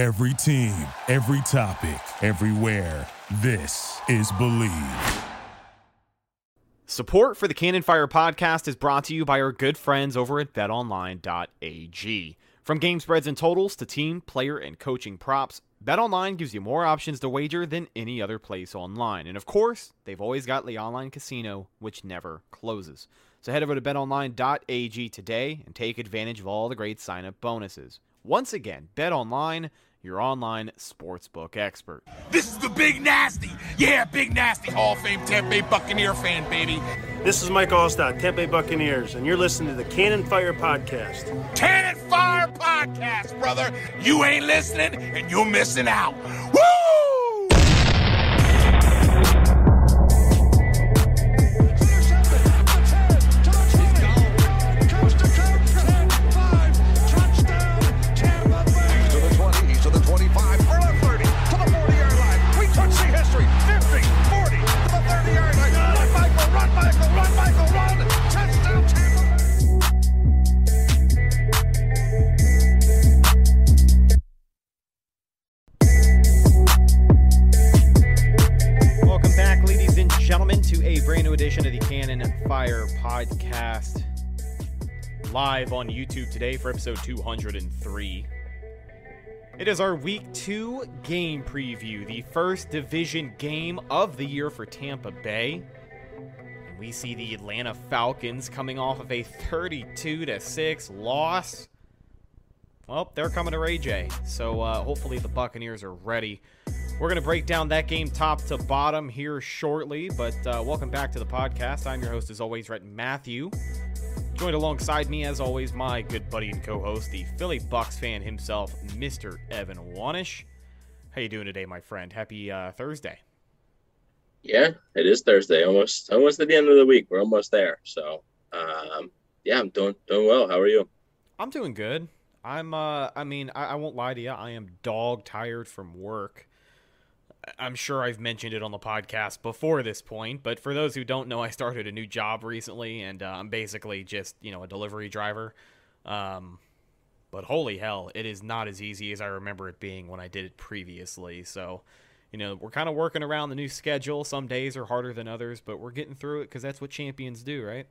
Every team, every topic, everywhere. This is Believe. Support for the Cannon Fire podcast is brought to you by our good friends over at betonline.ag. From game spreads and totals to team, player, and coaching props, BetOnline gives you more options to wager than any other place online. And of course, they've always got the online casino, which never closes. So head over to betonline.ag today and take advantage of all the great sign up bonuses. Once again, BetOnline your online sportsbook expert. This is the Big Nasty. Yeah, Big Nasty, Hall of Fame Tampa Bay Buccaneer fan, baby. This is Mike Alstott, Tampa Bay Buccaneers, and you're listening to the Cannon Fire Podcast. Cannon Fire Podcast, brother. You ain't listening, and you're missing out. Woo! Podcast live on YouTube today for episode 203. It is our week two game preview, the first division game of the year for Tampa Bay. And we see the Atlanta Falcons coming off of a 32 to 6 loss. Well, they're coming to Ray J, so uh, hopefully the Buccaneers are ready. We're going to break down that game top to bottom here shortly, but uh, welcome back to the podcast. I'm your host, as always, Rhett Matthew. Joined alongside me, as always, my good buddy and co-host, the Philly Bucks fan himself, Mr. Evan Wanish. How you doing today, my friend? Happy uh, Thursday. Yeah, it is Thursday. Almost, almost at the end of the week. We're almost there. So, um, yeah, I'm doing doing well. How are you? I'm doing good. I'm. Uh, I mean, I, I won't lie to you. I am dog tired from work. I'm sure I've mentioned it on the podcast before this point, but for those who don't know, I started a new job recently, and uh, I'm basically just you know a delivery driver. Um, but holy hell, it is not as easy as I remember it being when I did it previously. So, you know, we're kind of working around the new schedule. Some days are harder than others, but we're getting through it because that's what champions do, right?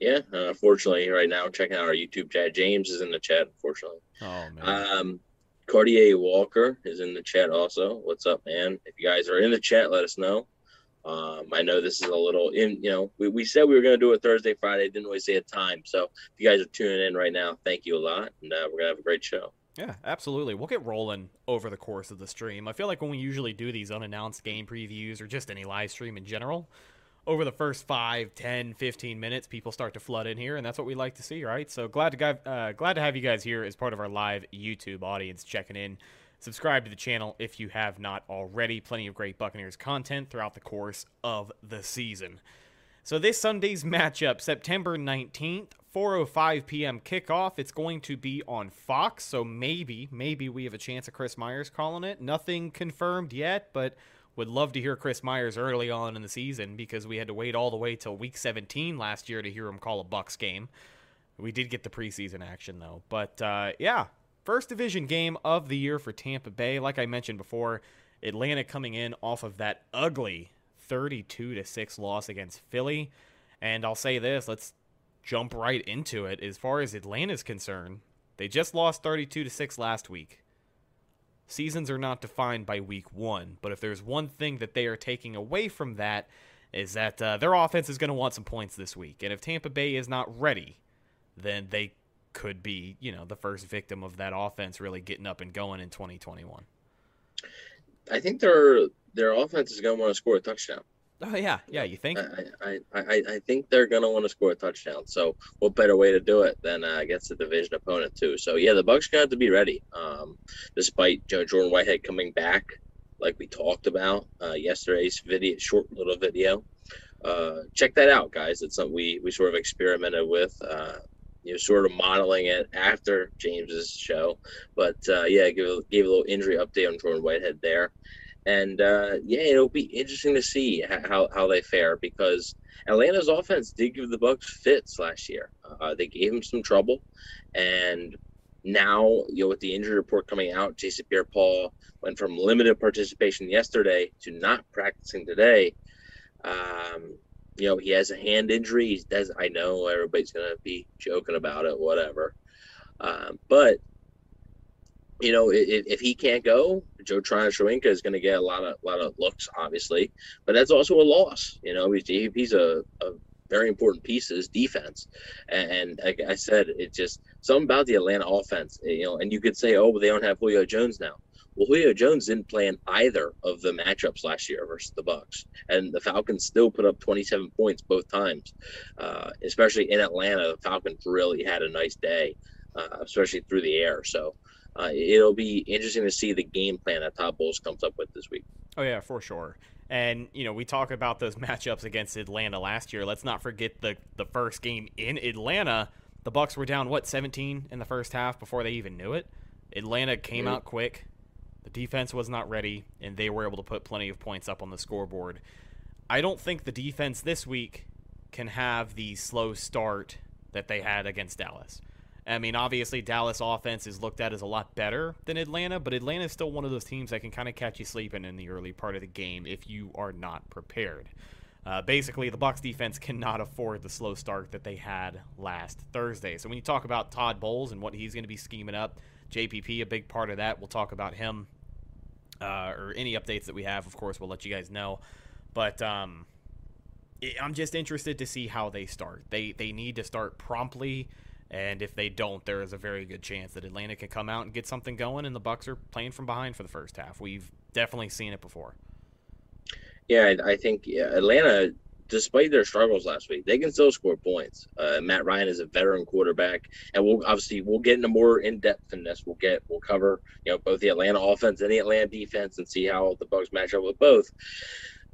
Yeah, uh, fortunately, right now, checking out our YouTube chat. James is in the chat, unfortunately. Oh man. Um, Cartier Walker is in the chat also. What's up, man? If you guys are in the chat, let us know. Um, I know this is a little in, you know, we, we said we were going to do it Thursday, Friday, didn't really say a time. So if you guys are tuning in right now, thank you a lot. And uh, we're going to have a great show. Yeah, absolutely. We'll get rolling over the course of the stream. I feel like when we usually do these unannounced game previews or just any live stream in general, over the first 5, 10, 15 minutes, people start to flood in here, and that's what we like to see, right? So glad to uh, glad to have you guys here as part of our live YouTube audience checking in. Subscribe to the channel if you have not already. Plenty of great Buccaneers content throughout the course of the season. So this Sunday's matchup, September 19th, 4:05 p.m. kickoff. It's going to be on Fox, so maybe maybe we have a chance of Chris Myers calling it. Nothing confirmed yet, but would love to hear Chris Myers early on in the season because we had to wait all the way till week 17 last year to hear him call a Bucks game. We did get the preseason action though, but uh, yeah, first division game of the year for Tampa Bay. Like I mentioned before, Atlanta coming in off of that ugly 32 to six loss against Philly, and I'll say this: let's jump right into it. As far as Atlanta's concerned, they just lost 32 to six last week seasons are not defined by week one. But if there's one thing that they are taking away from that, is that uh, their offense is going to want some points this week. And if Tampa Bay is not ready, then they could be, you know, the first victim of that offense really getting up and going in 2021. I think their their offense is going to want to score a touchdown. Oh yeah, yeah. You think? I I, I, I think they're gonna want to score a touchdown. So what better way to do it than uh, against a division opponent too? So yeah, the Bucks got to be ready. Um, despite you know, Jordan Whitehead coming back, like we talked about uh, yesterday's video, short little video. Uh, check that out, guys. It's something we we sort of experimented with. Uh, you know, sort of modeling it after James's show, but uh, yeah, give gave a little injury update on Jordan Whitehead there and uh, yeah, it'll be interesting to see how, how they fare because Atlanta's offense did give the Bucks fits last year. Uh, they gave them some trouble, and now, you know, with the injury report coming out, Jason Pierre-Paul went from limited participation yesterday to not practicing today. Um, you know, he has a hand injury. He does. I know everybody's gonna be joking about it, whatever. Um, but you know, if, if he can't go, Joe Tryon is going to get a lot of lot of looks, obviously, but that's also a loss. You know, he's, he's a, a very important piece his defense. And, and like I said, it's just something about the Atlanta offense, you know, and you could say, oh, but they don't have Julio Jones now. Well, Julio Jones didn't play in either of the matchups last year versus the Bucks, and the Falcons still put up 27 points both times. Uh, especially in Atlanta, the Falcons really had a nice day, uh, especially through the air. So uh, it'll be interesting to see the game plan that Todd Bowles comes up with this week. Oh yeah, for sure. And you know, we talk about those matchups against Atlanta last year. Let's not forget the the first game in Atlanta. The Bucks were down what 17 in the first half before they even knew it. Atlanta came mm-hmm. out quick. The defense was not ready, and they were able to put plenty of points up on the scoreboard. I don't think the defense this week can have the slow start that they had against Dallas. I mean, obviously, Dallas offense is looked at as a lot better than Atlanta, but Atlanta is still one of those teams that can kind of catch you sleeping in the early part of the game if you are not prepared. Uh, basically, the Bucs defense cannot afford the slow start that they had last Thursday. So when you talk about Todd Bowles and what he's going to be scheming up, JPP a big part of that. We'll talk about him uh, or any updates that we have. Of course, we'll let you guys know. But um, I'm just interested to see how they start. They they need to start promptly and if they don't, there is a very good chance that Atlanta can come out and get something going, and the Bucks are playing from behind for the first half. We've definitely seen it before. Yeah, I think yeah, Atlanta, despite their struggles last week, they can still score points. Uh, Matt Ryan is a veteran quarterback, and we'll obviously we'll get into more in depth in this. We'll get we'll cover you know both the Atlanta offense and the Atlanta defense, and see how the Bucks match up with both.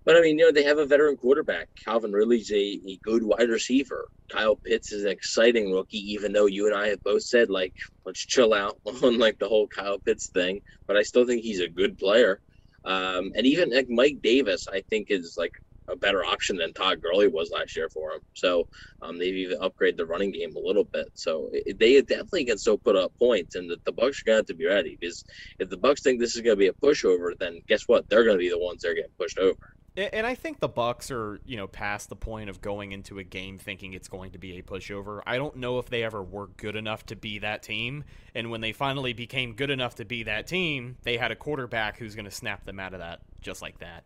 But I mean, you know, they have a veteran quarterback. Calvin Ridley's a, a good wide receiver. Kyle Pitts is an exciting rookie, even though you and I have both said, like, let's chill out on like the whole Kyle Pitts thing. But I still think he's a good player. Um, and even like Mike Davis, I think is like a better option than Todd Gurley was last year for him. So um, they've even upgraded the running game a little bit. So it, they definitely can still put up points, and the, the Bucs are going to have to be ready because if the Bucks think this is going to be a pushover, then guess what? They're going to be the ones that are getting pushed over. And I think the Bucks are, you know, past the point of going into a game thinking it's going to be a pushover. I don't know if they ever were good enough to be that team. And when they finally became good enough to be that team, they had a quarterback who's going to snap them out of that just like that.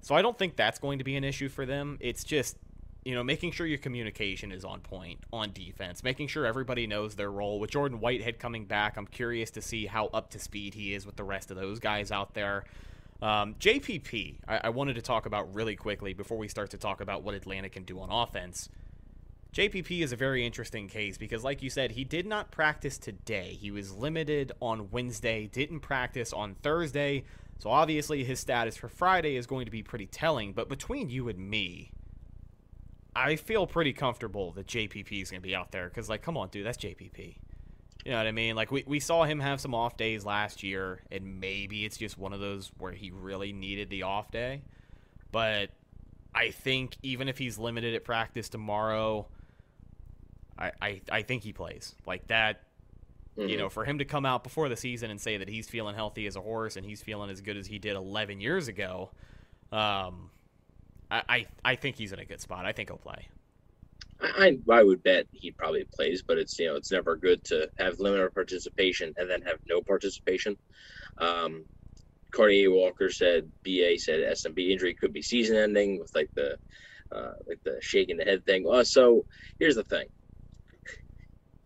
So I don't think that's going to be an issue for them. It's just, you know, making sure your communication is on point on defense, making sure everybody knows their role. With Jordan Whitehead coming back, I'm curious to see how up to speed he is with the rest of those guys out there. Um, JPP, I, I wanted to talk about really quickly before we start to talk about what Atlanta can do on offense. JPP is a very interesting case because, like you said, he did not practice today. He was limited on Wednesday, didn't practice on Thursday. So, obviously, his status for Friday is going to be pretty telling. But between you and me, I feel pretty comfortable that JPP is going to be out there because, like, come on, dude, that's JPP. You know what I mean? Like we, we saw him have some off days last year, and maybe it's just one of those where he really needed the off day. But I think even if he's limited at practice tomorrow, I I, I think he plays. Like that mm-hmm. you know, for him to come out before the season and say that he's feeling healthy as a horse and he's feeling as good as he did eleven years ago, um I, I, I think he's in a good spot. I think he'll play. I, I would bet he probably plays, but it's you know it's never good to have limited participation and then have no participation. Um, Carney Walker said BA said SMB injury could be season ending with like the uh, like the shaking the head thing. Uh, so here's the thing.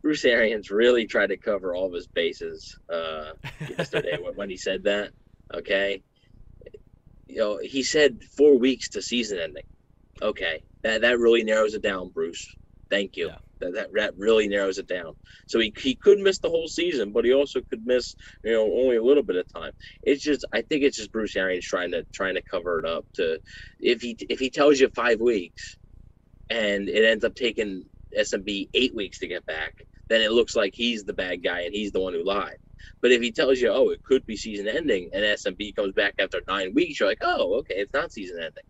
Bruce Arians really tried to cover all of his bases uh, yesterday when he said that. Okay, you know he said four weeks to season ending. Okay, that that really narrows it down, Bruce. Thank you. Yeah. That, that that really narrows it down. So he, he could miss the whole season, but he also could miss you know only a little bit of time. It's just I think it's just Bruce Arians trying to trying to cover it up. To if he if he tells you five weeks, and it ends up taking SMB eight weeks to get back, then it looks like he's the bad guy and he's the one who lied. But if he tells you, oh, it could be season ending, and SMB comes back after nine weeks, you're like, oh, okay, it's not season ending.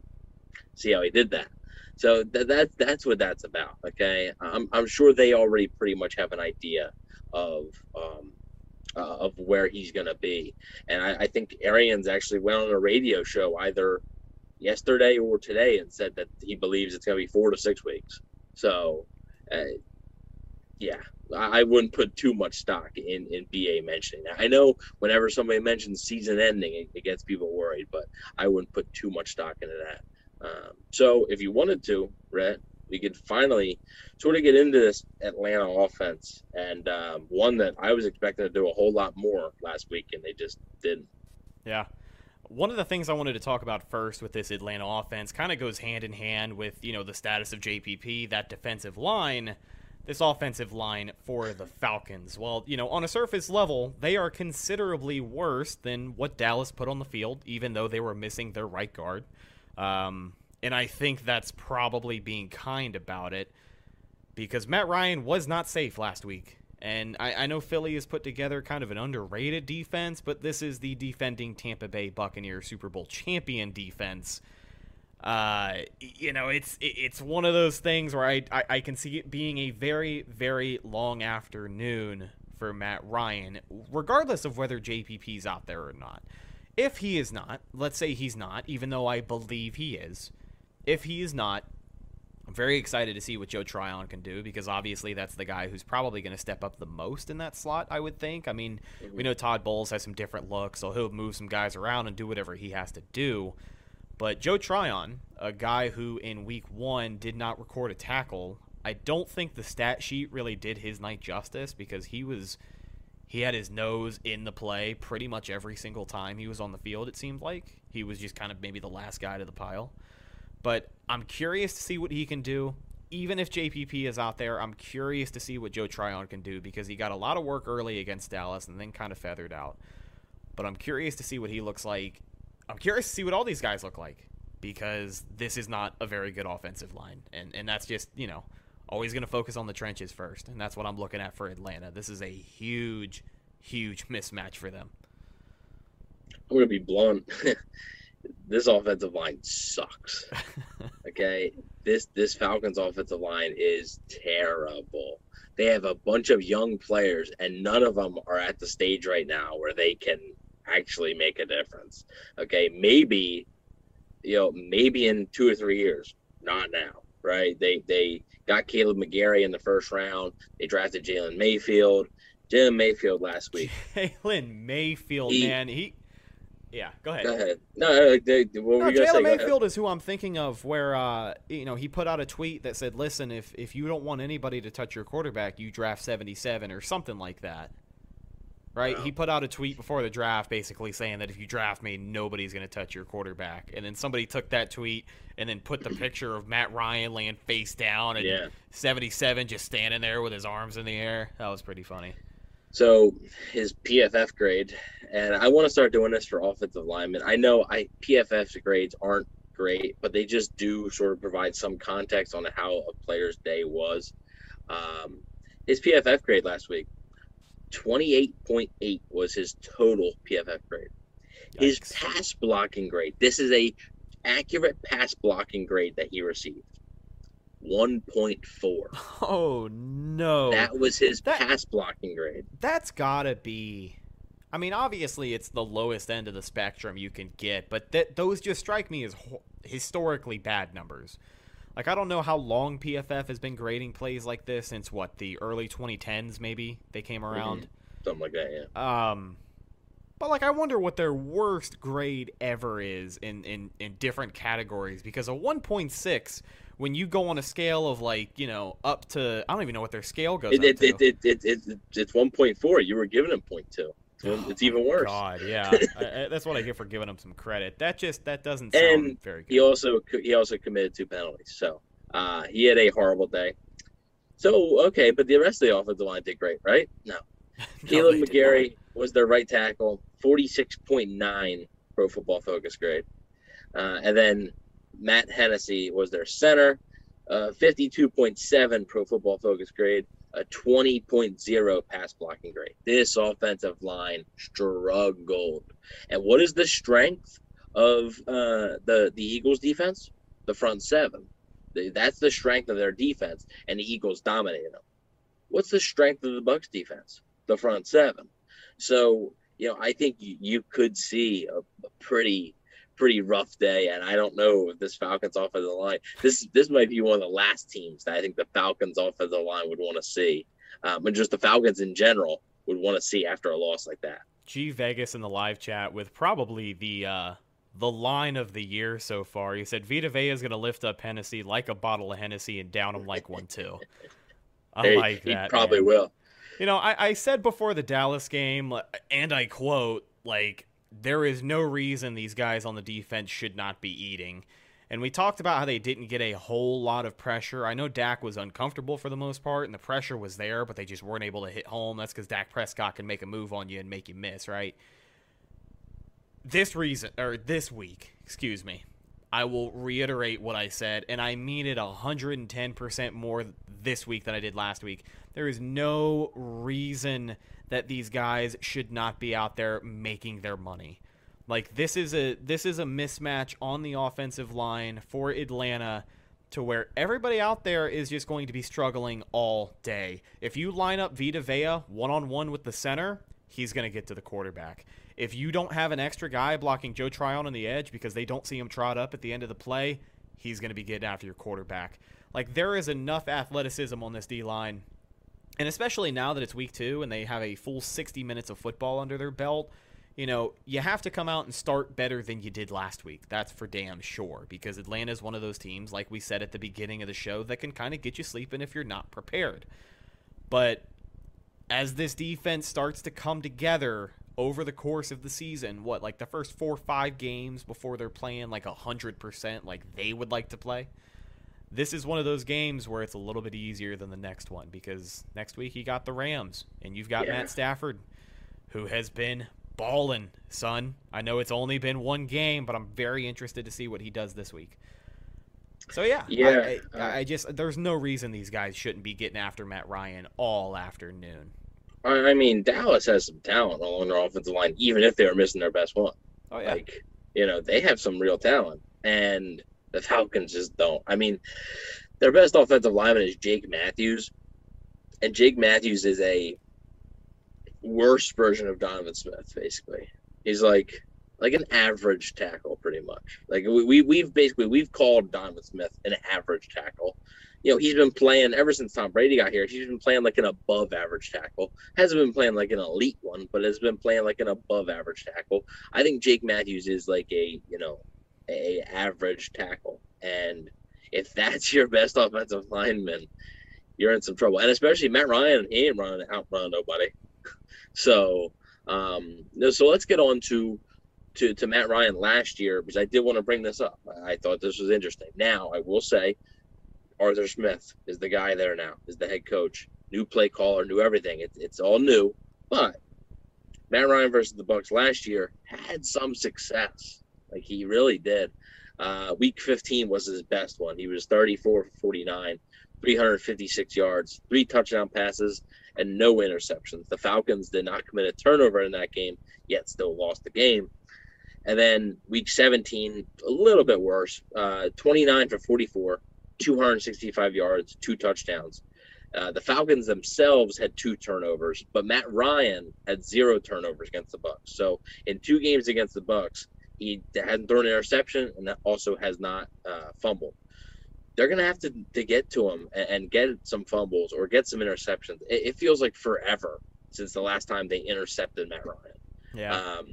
See how he did that. So th- that's that's what that's about. Okay, I'm I'm sure they already pretty much have an idea of um, uh, of where he's to be. And I, I think Arians actually went on a radio show either yesterday or today and said that he believes it's to be four to six weeks. So, uh, yeah, I, I wouldn't put too much stock in in BA mentioning that. I know whenever somebody mentions season ending, it, it gets people worried, but I wouldn't put too much stock into that. Um, so, if you wanted to, Rhett, we could finally sort of get into this Atlanta offense and um, one that I was expecting to do a whole lot more last week, and they just didn't. Yeah. One of the things I wanted to talk about first with this Atlanta offense kind of goes hand in hand with, you know, the status of JPP, that defensive line, this offensive line for the Falcons. Well, you know, on a surface level, they are considerably worse than what Dallas put on the field, even though they were missing their right guard. Um, and I think that's probably being kind about it because Matt Ryan was not safe last week. And I, I, know Philly has put together kind of an underrated defense, but this is the defending Tampa Bay Buccaneers Super Bowl champion defense. Uh, you know, it's it's one of those things where I, I, I can see it being a very very long afternoon for Matt Ryan, regardless of whether JPP is out there or not. If he is not, let's say he's not, even though I believe he is. If he is not, I'm very excited to see what Joe Tryon can do because obviously that's the guy who's probably going to step up the most in that slot, I would think. I mean, mm-hmm. we know Todd Bowles has some different looks, so he'll move some guys around and do whatever he has to do. But Joe Tryon, a guy who in week one did not record a tackle, I don't think the stat sheet really did his night justice because he was he had his nose in the play pretty much every single time he was on the field, it seemed like. He was just kind of maybe the last guy to the pile. But I'm curious to see what he can do. Even if JPP is out there, I'm curious to see what Joe Tryon can do because he got a lot of work early against Dallas and then kind of feathered out. But I'm curious to see what he looks like. I'm curious to see what all these guys look like because this is not a very good offensive line. And, and that's just, you know, always going to focus on the trenches first. And that's what I'm looking at for Atlanta. This is a huge, huge mismatch for them. I'm going to be blunt. this offensive line sucks. okay, this this Falcons offensive line is terrible. They have a bunch of young players, and none of them are at the stage right now where they can actually make a difference. Okay, maybe you know maybe in two or three years, not now. Right? They they got Kaleb McGary in the first round. They drafted Jalen Mayfield. Jalen Mayfield last week. Jalen Mayfield, he, man, he yeah, go ahead. Go ahead. No, they, what no, Jalen Mayfield is who I'm thinking of. Where uh, you know, he put out a tweet that said, "Listen, if if you don't want anybody to touch your quarterback, you draft 77 or something like that." Right? Wow. He put out a tweet before the draft, basically saying that if you draft me, nobody's going to touch your quarterback. And then somebody took that tweet and then put the picture of Matt Ryan laying face down and yeah. 77 just standing there with his arms in the air. That was pretty funny. So his PFF grade, and I want to start doing this for offensive linemen. I know I PFF's grades aren't great, but they just do sort of provide some context on how a player's day was. Um, his PFF grade last week, 28.8 was his total PFF grade. His pass blocking grade, this is a accurate pass blocking grade that he received. 1.4. Oh no. That was his that, pass blocking grade. That's got to be I mean, obviously it's the lowest end of the spectrum you can get, but that those just strike me as ho- historically bad numbers. Like I don't know how long PFF has been grading plays like this since what the early 2010s maybe they came mm-hmm. around. Mm-hmm. Something like that, yeah. Um but like I wonder what their worst grade ever is in in in different categories because a 1.6 when you go on a scale of like you know up to I don't even know what their scale goes. It, it, it, it, it, it, it's one point four. You were giving two. Oh it's even worse. God, yeah, I, I, that's what I get for giving him some credit. That just that doesn't sound and very good. He also he also committed two penalties, so uh, he had a horrible day. So okay, but the rest of the offensive line did great, right? No, no Kaleb McGary was their right tackle, forty six point nine Pro Football Focus grade, uh, and then Matt Hennessy was their center, uh, 52.7 Pro Football Focus grade, a 20.0 pass blocking grade. This offensive line struggled. And what is the strength of uh, the the Eagles defense? The front seven. That's the strength of their defense, and the Eagles dominated them. What's the strength of the Bucks defense? The front seven. So you know, I think you, you could see a, a pretty pretty rough day. And I don't know if this Falcons offensive line, this this might be one of the last teams that I think the Falcons offensive line would want to see, um, and just the Falcons in general would want to see after a loss like that. G Vegas in the live chat with probably the uh, the line of the year so far. He said Vita Vea is going to lift up Hennessy like a bottle of Hennessy and down him like one too. I He- like he that. probably man. will. You know, I, I said before the Dallas game, and I quote, like, there is no reason these guys on the defense should not be eating. And we talked about how they didn't get a whole lot of pressure. I know Dak was uncomfortable for the most part, and the pressure was there, but they just weren't able to hit home. That's because Dak Prescott can make a move on you and make you miss, right? This reason, or this week, excuse me, I will reiterate what I said, and I mean it 110% more this week than I did last week. There is no reason that these guys should not be out there making their money. Like this is a this is a mismatch on the offensive line for Atlanta to where everybody out there is just going to be struggling all day. If you line up Vita Vea one on one with the center, he's going to get to the quarterback. If you don't have an extra guy blocking Joe Tryon on the edge because they don't see him trot up at the end of the play, he's going to be getting after your quarterback. Like there is enough athleticism on this D line, and especially now that it's week two and they have a full 60 minutes of football under their belt. You know, you have to come out and start better than you did last week. That's for damn sure. Because Atlanta is one of those teams, like we said at the beginning of the show, that can kind of get you sleeping if you're not prepared. But as this defense starts to come together over the course of the season, what, like the first four or five games before they're playing like 100% like they would like to play? This is one of those games where it's a little bit easier than the next one because next week you got the Rams and you've got Yeah. Matt Stafford, who has been balling, son. I know it's only been one game, but I'm very interested to see what he does this week. So yeah, Yeah, I, I, uh, I just there's no reason these guys shouldn't be getting after Matt Ryan all afternoon. I I mean, Dallas has some talent along their offensive line, even if they were missing their best one. Oh yeah, Like, you know, they have some real talent, and the Falcons just don't. I mean, their best offensive lineman is Jake Matthews, and Jake Matthews is a worse version of Donovan Smith. Basically, he's like like an average tackle, pretty much. Like we, we we've basically we've called Donovan Smith an average tackle. You know, he's been playing ever since Tom Brady got here. He's been playing like an above average tackle. Hasn't been playing like an elite one, but has been playing like an above average tackle. I think Jake Matthews is like a you know a average tackle, and if that's your best offensive lineman, you're in some trouble. And especially Matt Ryan, he ain't running out running nobody. So um, no, so let's get on to to to Matt Ryan last year because I did want to bring this up. I thought this was interesting. Now I will say, Arthur Smith is the guy there now. Is the head coach, new play caller, new everything. It's it's all new, but Matt Ryan versus the Bucks last year had some success. Like he really did. Uh, week 15 was his best one. He was 34 for 49, 356 yards, three touchdown passes, and no interceptions. The Falcons did not commit a turnover in that game, yet still lost the game. And then week 17, a little bit worse, uh, 29 for 44, 265 yards, two touchdowns. Uh, the Falcons themselves had two turnovers, but Matt Ryan had zero turnovers against the Bucks. So in two games against the Bucks, he hasn't thrown an interception and also has not uh, fumbled. They're gonna have to, to get to him and, and get some fumbles or get some interceptions. It, it feels like forever since the last time they intercepted Matt Ryan. yeah. Um,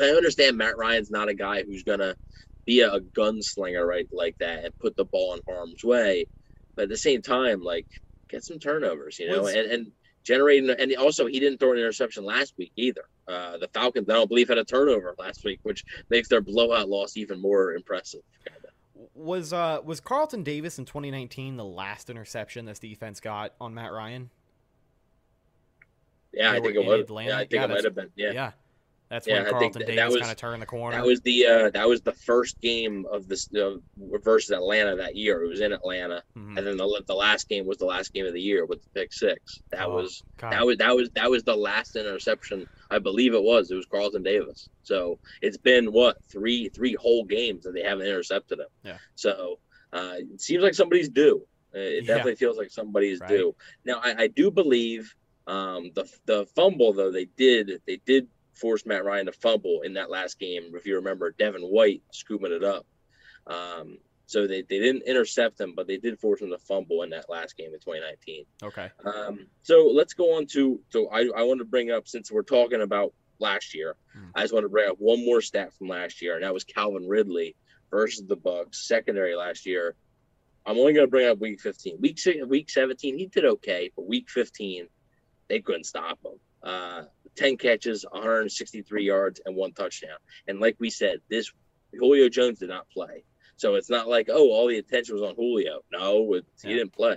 I understand Matt Ryan's not a guy who's gonna be a, gunslinger right like that and put the ball in harm's way, but at the same time, like get some turnovers, you know, Was- and and generating. And also, he didn't throw an interception last week either. Uh, the Falcons, I don't believe, had a turnover last week, which makes their blowout loss even more impressive. kinda. Was uh was Carlton Davis in 2019 the last interception this defense got on Matt Ryan? Yeah, I think it was. Atlanta? Yeah, I think Yeah, it might have been. Yeah. That's Yeah, when I think Carlton that- Davis was- kind of turned the corner. That was the uh, that was the first game of this uh, versus Atlanta that year. It was in Atlanta, Mhm. and then the, the last game was the last game of the year with the pick six. That Oh, was God. that was that was that was the last interception. I believe it was. It was Carlton Davis. So it's been what three three whole games that they haven't intercepted him. Yeah. So uh, it seems like somebody's due. Uh, It Yeah. definitely feels like somebody's Right. due. Now I, I do believe Um, the the fumble though they did they did force Matt Ryan to fumble in that last game. If you remember, Devin White scooping it up. Um, so they, they didn't intercept him, but they did force him to fumble in that last game in 2019. Okay. Um, so let's go on to so I, I want to bring up since we're talking about last year, Hmm. I just want to bring up one more stat from last year, and that was Calvin Ridley versus the Bucks secondary last year. I'm only going to bring up week 15. Week week 17, he did okay, but week 15, they couldn't stop him. Uh, 10 catches, 163 yards, and one touchdown. And like we said, this Julio Jones did not play. So it's not like, oh, all the attention was on Julio. No, it, he didn't play.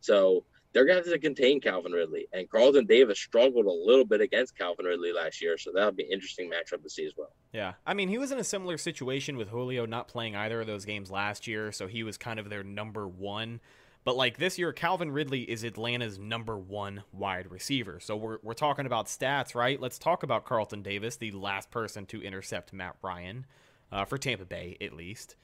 So they're going to have to contain Calvin Ridley. And Carlton Davis struggled a little bit against Calvin Ridley last year. So that'll be an interesting matchup to see as well. Yeah. I mean, he was in a similar situation with Julio not playing either of those games last year, so he was kind of their number one. But like this year, Calvin Ridley is Atlanta's number one wide receiver. So we're, we're talking about stats, right? Let's talk about Carlton Davis, the last person to intercept Matt Ryan, uh, for Tampa Bay at least.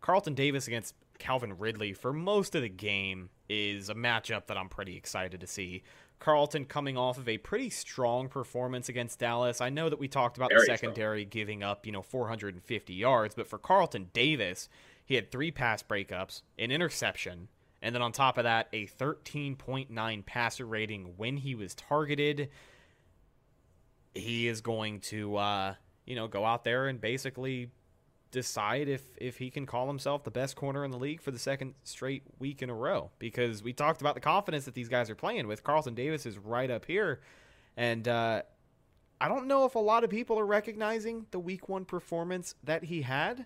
Carlton Davis against Calvin Ridley for most of the game is a matchup that I'm pretty excited to see. Carlton coming off of a pretty strong performance against Dallas. I know that we talked about Very the strong. secondary giving up, you know, 450 yards, but for Carlton Davis, he had three pass breakups, an interception, and then on top of that, a 13.9 passer rating when he was targeted. He is going to, uh, you know, go out there and basically decide if if he can call himself the best corner in the league for the second straight week in a row because we talked about the confidence that these guys are playing with. Carlton Davis is right up here, and uh, I don't know if a lot of people are recognizing the week one performance that he had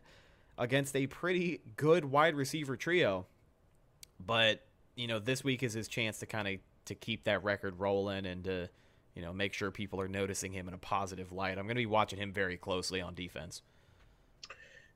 against a pretty good wide receiver trio, but you know this week is his chance to kind of to keep that record rolling and to you know make sure people are noticing him in a positive light. I'm going to be watching him very closely on defense.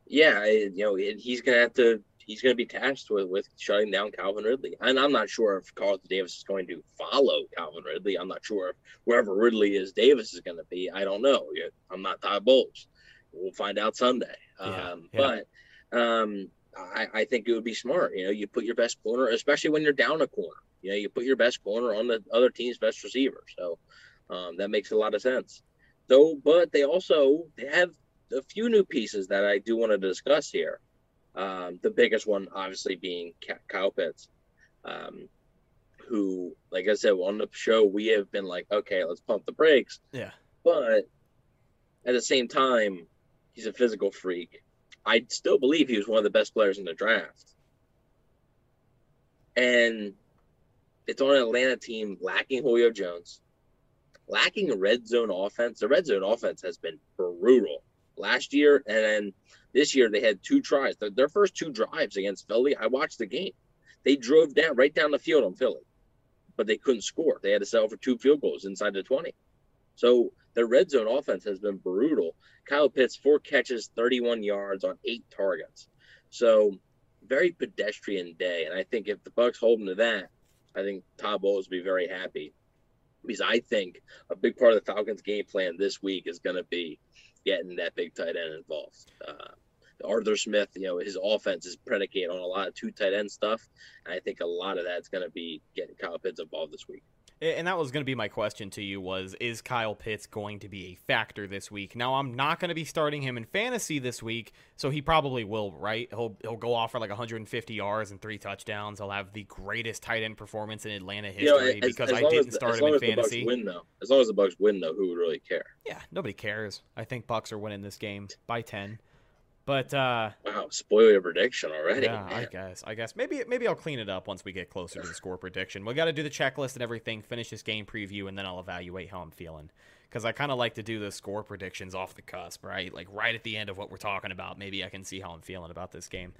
Yeah, you know, he's gonna have to. He's gonna be tasked with with shutting down Calvin Ridley, and I'm not sure if Carlton Davis is going to follow Calvin Ridley. I'm not sure if wherever Ridley is, Davis is going to be. I don't know. I'm not Todd Bowles. We'll find out Sunday. Yeah, um, yeah. But um, I, I think it would be smart. You know, you put your best corner, especially when you're down a corner. You know, you put your best corner on the other team's best receiver. So um, that makes a lot of sense. So, but they also they have a few new pieces that I do want to discuss here. Um, the biggest one, obviously, being Kyle Pitts, um, who, like I said, on the show, we have been like, okay, let's pump the brakes. Yeah. But at the same time, he's a physical freak. I still believe he was one of the best players in the draft. And it's on an Atlanta team lacking Julio Jones, lacking a red zone offense. The red zone offense has been brutal last year, and then this year they had two tries. Their, their first two drives against Philly, I watched the game. They drove down right down the field on Philly, but they couldn't score. They had to settle for two field goals inside the 20. So their red zone offense has been brutal. Kyle Pitts, four catches, 31 yards on eight targets. So very pedestrian day. And I think if the Bucks hold him to that, I think Todd Bowles will be very happy. Because I think a big part of the Falcons' game plan this week is going to be getting that big tight end involved. Uh, Arthur Smith, you know, his offense is predicated on a lot of two tight end stuff. And I think a lot of that's going to be getting Kyle Pitts involved this week. And that was going to be my question to you was is Kyle Pitts going to be a factor this week? Now I'm not going to be starting him in fantasy this week, so he probably will, right? He'll he'll go off for like 150 yards and three touchdowns. He'll have the greatest tight end performance in Atlanta history You know, as- because as I didn't the- start as him in as fantasy. Win though, as long as the Bucks win though, who would really care? Yeah, nobody cares. I think Bucks are winning this game by 10. But uh Wow, spoil your prediction already. yeah, I guess. I guess maybe maybe I'll clean it up once we get closer to the score prediction. We got to do the checklist and everything, finish this game preview, and then I'll evaluate how I'm feeling. Because I kind of like to do the score predictions off the cusp, right? Like right at the end of what we're talking about. Maybe I can see how I'm feeling about this game.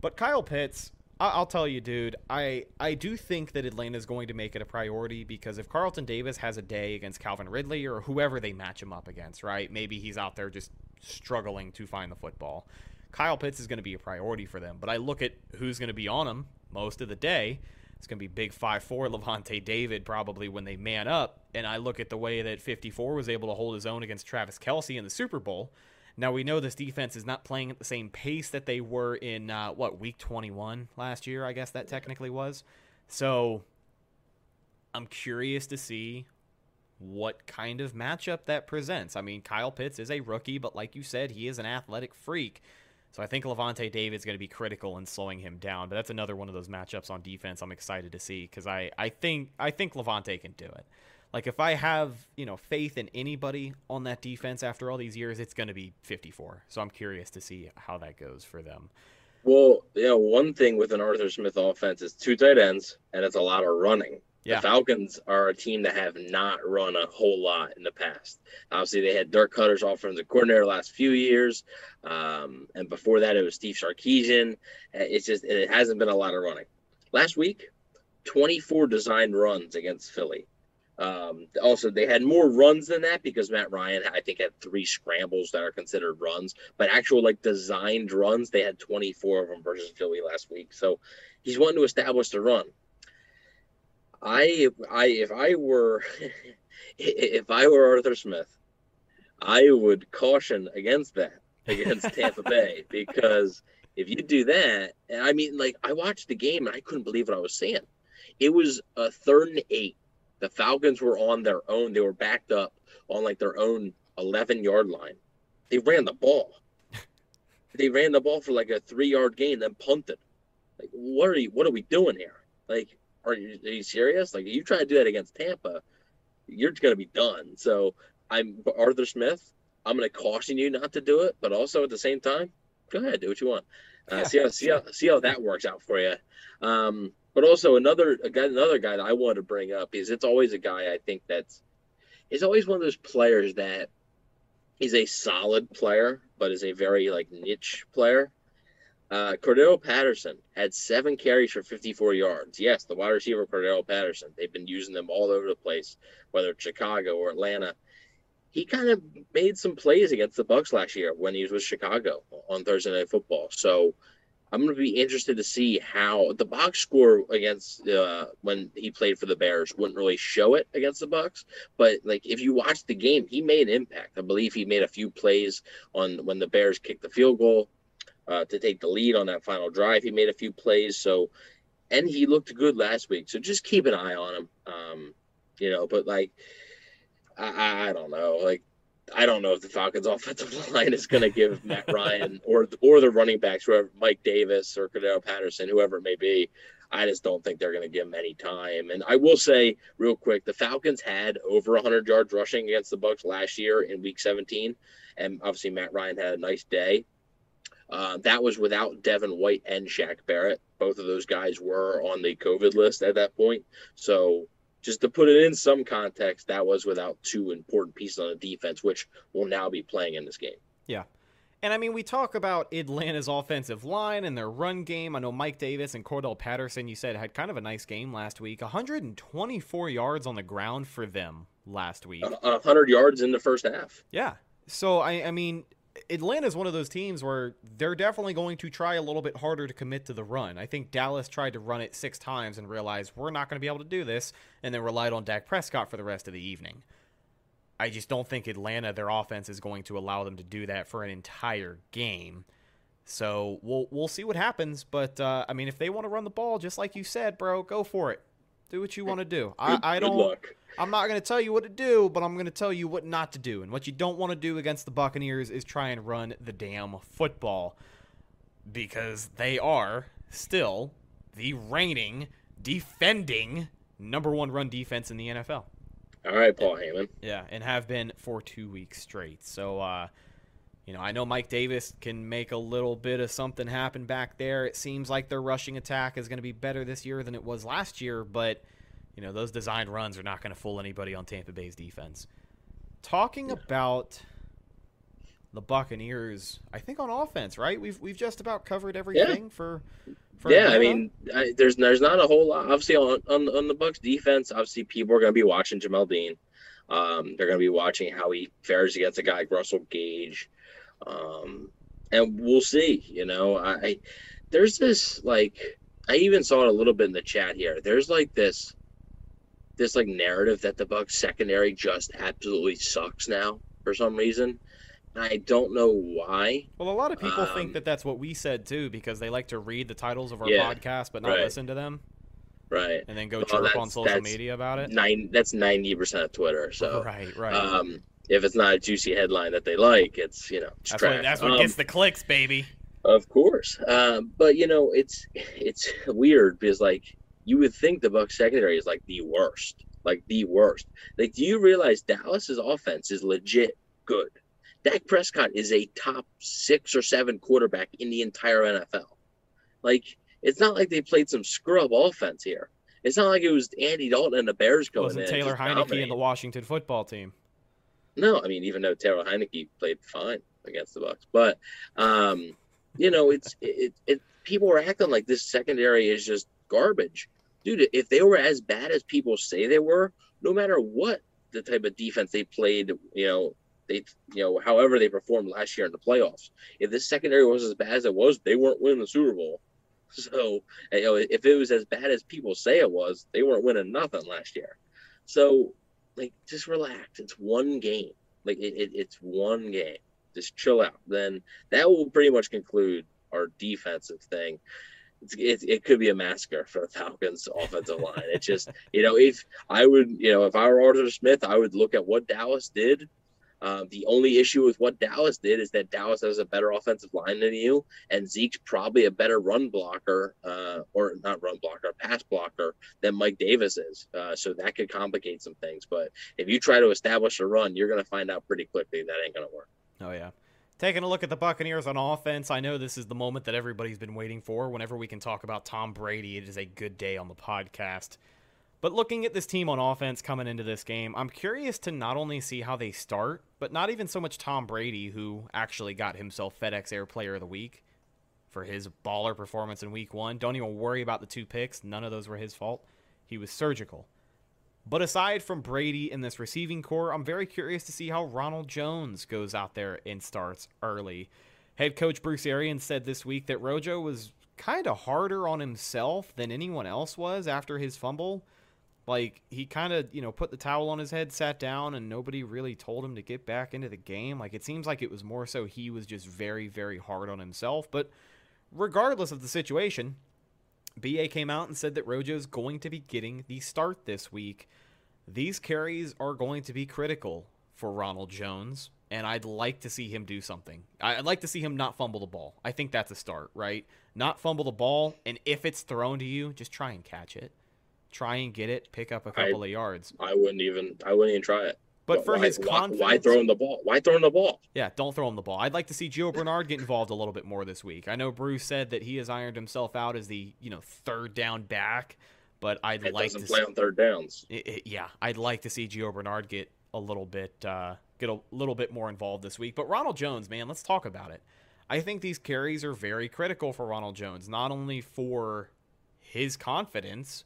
But Kyle Pitts, I'll tell you, dude, I I do think that Atlanta is going to make it a priority because if Carlton Davis has a day against Calvin Ridley or whoever they match him up against, right? Maybe he's out there just struggling to find the football. Kyle Pitts is going to be a priority for them. But I look at who's going to be on him most of the day. It's going to be big 5-4 Lavonte David probably when they man up. And I look at the way that 54 was able to hold his own against Travis Kelce in the Super Bowl. Now we know this defense is not playing at the same pace that they were in uh, what week 21 last year. I guess that technically was. So I'm curious to see what kind of matchup that presents. I mean, Kyle Pitts is a rookie, but like you said, he is an athletic freak. So I think Lavonte David's going to be critical in slowing him down. But that's another one of those matchups on defense I'm excited to see because I, I think I think Lavonte can do it. Like if I have you know faith in anybody on that defense after all these years, it's going to be 54. So I'm curious to see how that goes for them. Well, yeah, one thing with an Arthur Smith offense is two tight ends, and it's a lot of running. Yeah. The Falcons are a team that have not run a whole lot in the past. Obviously, they had Dirk Koetter's offensive coordinator last few years, um, and before that, it was Steve Sarkisian. It's just it hasn't been a lot of running. Last week, 24 designed runs against Philly. Um, also, they had more runs than that because Matt Ryan, I think, had three scrambles that are considered runs, but actual like designed runs, they had 24 of them versus Philly last week. So he's wanting to establish the run. I, I, if I were, if I were Arthur Smith, I would caution against that against Tampa Bay because if you do that, and I mean, like I watched the game and I couldn't believe what I was seeing. It was a third and eight. The Falcons were on their own. They were backed up on like their own 11 yard line. They ran the ball. they ran the ball for like a three yard gain, then punted. Like, what are you? What are we doing here? Like, are you, are you serious? Like, you try to do that against Tampa, you're going to be done. So, I'm Arthur Smith. I'm going to caution you not to do it, but also at the same time, go ahead, do what you want. Uh, Yeah. see how see how see how that works out for you. Um, but also another guy, another guy that I want to bring up is it's always a guy I think that's is always one of those players that is a solid player, but is a very like niche player. Uh, Cordarrelle Patterson had seven carries for 54 yards. Yes, the wide receiver Cordarrelle Patterson. They've been using them all over the place, whether it's Chicago or Atlanta. He kind of made some plays against the Bucks last year when he was with Chicago on Thursday Night Football. So I'm going to be interested to see how the box score against uh, when he played for the Bears wouldn't really show it against the Bucks, but like if you watch the game, he made impact. I believe he made a few plays on when the Bears kicked the field goal uh, to take the lead on that final drive. He made a few plays, so and he looked good last week. So just keep an eye on him. Um, you know, but like I, I, I don't know, like I don't know if the Falcons' offensive line is going to give Matt Ryan or or the running backs, whoever Mike Davis or Cordarrelle Patterson, whoever it may be. I just don't think they're going to give him any time. And I will say real quick, the Falcons had over 100 yards rushing against the Bucks last year in Week 17, and obviously Matt Ryan had a nice day. Uh, that was without Devin White and Shaq Barrett. Both of those guys were on the COVID list at that point. So just to put it in some context, that was without two important pieces on the defense, which will now be playing in this game. Yeah. And I mean, we talk about Atlanta's offensive line and their run game. I know Mike Davis and Cordarrelle Patterson, you said, had kind of a nice game last week. 124 yards on the ground for them last week. 100 yards in the first half. Yeah. So, I, I mean, Atlanta's one of those teams where they're definitely going to try a little bit harder to commit to the run. I think Dallas tried to run it six times and realized we're not going to be able to do this, and then relied on Dak Prescott for the rest of the evening. I just don't think Atlanta, their offense, is going to allow them to do that for an entire game. So we'll we'll see what happens. But uh, I mean, if they want to run the ball, just like you said, bro, go for it. Do what you want to do. I, I don't. luck. I'm not going to tell you what to do, but I'm going to tell you what not to do. And what you don't want to do against the Buccaneers is try and run the damn football because they are still the reigning, defending number one run defense in the NFL. All right, Paul Heyman. Yeah, and have been for two weeks straight. So, uh, you know, I know Mike Davis can make a little bit of something happen back there. It seems like their rushing attack is going to be better this year than it was last year, but, you know, those designed runs are not going to fool anybody on Tampa Bay's defense. Talking about the Buccaneers, I think on offense, right? We've we've just about covered everything for for yeah, I mean, I, there's there's not a whole lot. Obviously, on on, on the Bucks defense, obviously people are going to be watching Jamel Dean. Um, they're going to be watching how he fares against a guy like Russell Gage, um, and we'll see. You know, I, I there's this like I even saw it a little bit in the chat here. There's like this this like narrative that the Bucks secondary just absolutely sucks now for some reason. I don't know why. Well, a lot of people think Um, that that's what we said too because they like to read the titles of our Yeah, podcast but not right. listen to them. right. and then go Well, chirp on social media about it. Nine. That's ninety percent of Twitter. So, right, right. um, if it's not a juicy headline that they like, it's you know, it's that's what that's what Um, gets the clicks, baby. Of course, um, but you know it's it's weird because like you would think the Bucks secondary is like the worst, like the worst. Like, do you realize Dallas's offense is legit good? Dak Prescott is a top six or seven quarterback in the entire NFL. Like, it's not like they played some scrub offense here. It's not like it was Andy Dalton and the Bears going Wasn't in. Taylor Heinicke and the Washington football team? No, I mean even though Taylor Heinicke played fine against the Bucks, but um, you know it's it, it people are acting like this secondary is just garbage, dude. If they were as bad as people say they were, no matter what the type of defense they played, you know they you know however they performed last year in the playoffs, if this secondary was as bad as it was, they weren't winning the Super Bowl. So you know if it was as bad as people say it was, they weren't winning nothing last year. So like just relax. It's one game. Like it, it, it's one game. Just chill out. Then that will pretty much conclude our defensive thing. It, it could be a massacre for the Falcons offensive line. It's just you know if I would you know if I were Arthur Smith, I would look at what Dallas did. Um, the only issue with what Dallas did is that Dallas has a better offensive line than you, and Zeke's probably a better run blocker, uh, or not run blocker, pass blocker than Mike Davis is. Uh, so that could complicate some things. But if you try to establish a run, you're going to find out pretty quickly that ain't going to work. Oh yeah. Taking a look at the Buccaneers on offense, I know this is the moment that everybody's been waiting for. Whenever we can talk about Tom Brady, it is a good day on the podcast. But looking at this team on offense coming into this game, I'm curious to not only see how they start, but not even so much Tom Brady, who actually got himself FedEx Air Player of the Week for his baller performance in week one. Don't even worry about the two picks, none of those were his fault. He was surgical. But aside from Brady in this receiving corps, I'm very curious to see how Ronald Jones goes out there and starts early. Head coach Bruce Arians said this week that Rojo was kind of harder on himself than anyone else was after his fumble. Like he kind of, you know, put the towel on his head, sat down, and nobody really told him to get back into the game. Like it seems like it was more so he was just very, very hard on himself. But regardless of the situation, BA came out and said that Rojo's going to be getting the start this week. These carries are going to be critical for Ronald Jones, and I'd like to see him do something. I- I'd like to see him not fumble the ball. I think that's a start, right? Not fumble the ball, and if it's thrown to you, just try and catch it. Try and get it, pick up a couple of yards. I wouldn't even. I wouldn't even try it. But for why, his why- confidence, why throw him the ball? Why throw him the ball? yeah, don't throw him the ball. I'd like to see Gio Bernard get involved a little bit more this week. I know Bruce said that he has ironed himself out as the you know third down back, but I'd It like doesn't to play see, on third downs. it- it- yeah, I'd like to see Gio Bernard get a little bit uh, get a little bit more involved this week. But Ronald Jones, man, let's talk about it. I think these carries are very critical for Ronald Jones, not only for his confidence,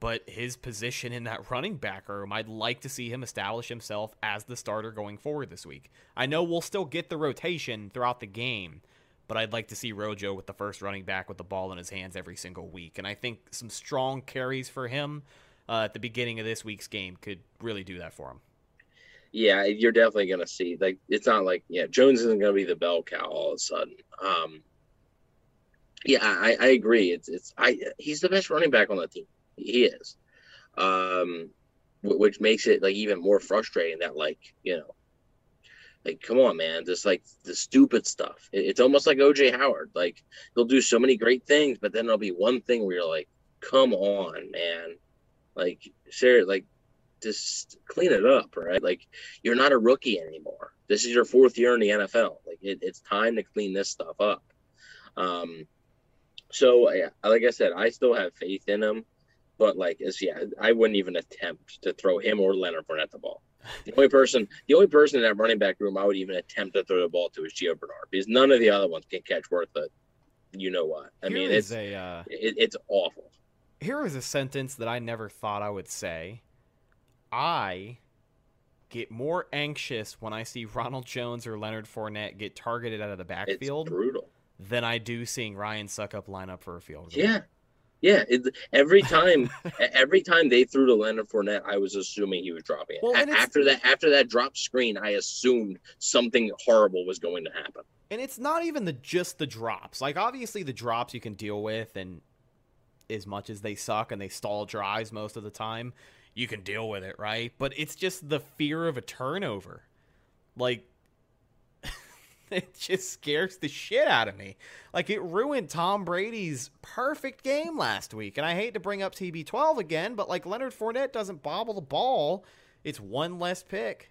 but his position in that running back room. I'd like to see him establish himself as the starter going forward this week. I know we'll still get the rotation throughout the game, but I'd like to see Rojo with the first running back with the ball in his hands every single week. And I think some strong carries for him uh, at the beginning of this week's game could really do that for him. Yeah, you're definitely gonna see. Like, it's not like yeah, Jones isn't gonna be the bell cow all of a sudden. Um, yeah, I, I agree. It's it's I he's the best running back on the team. He is, um, which makes it like even more frustrating that like you know, like come on, man, just like the stupid stuff. It's almost like OJ Howard. Like he'll do so many great things, but then there'll be one thing where you're like, come on, man, like seriously, like just clean it up, right? Like you're not a rookie anymore. This is your fourth year in the NFL. Like it, it's time to clean this stuff up. Um, so yeah, like I said, I still have faith in him, but like, it's, yeah, I wouldn't even attempt to throw him or Leonard Fournette the ball. The only person, the only person in that running back room I would even attempt to throw the ball to is Gio Bernard because none of the other ones can catch worth it. You know what? I Here mean, it's a uh, it, it's awful. here is a sentence that I never thought I would say. I get more anxious when I see Ronald Jones or Leonard Fournette get targeted out of the It's backfield brutal. than I do seeing Ryan Succop line up for a field goal. Yeah, yeah. It, every time, every time they threw to Leonard Fournette, I was assuming he was dropping it. Well, A- after that, after that drop screen, I assumed something horrible was going to happen. And it's not even the just the drops. Like obviously the drops you can deal with and as much as they suck and they stall drives most of the time, you can deal with it, right? But it's just the fear of a turnover. Like it just scares the shit out of me. Like it ruined Tom Brady's perfect game last week. And I hate to bring up TB12 again, but like Leonard Fournette doesn't bobble the ball. It's one less pick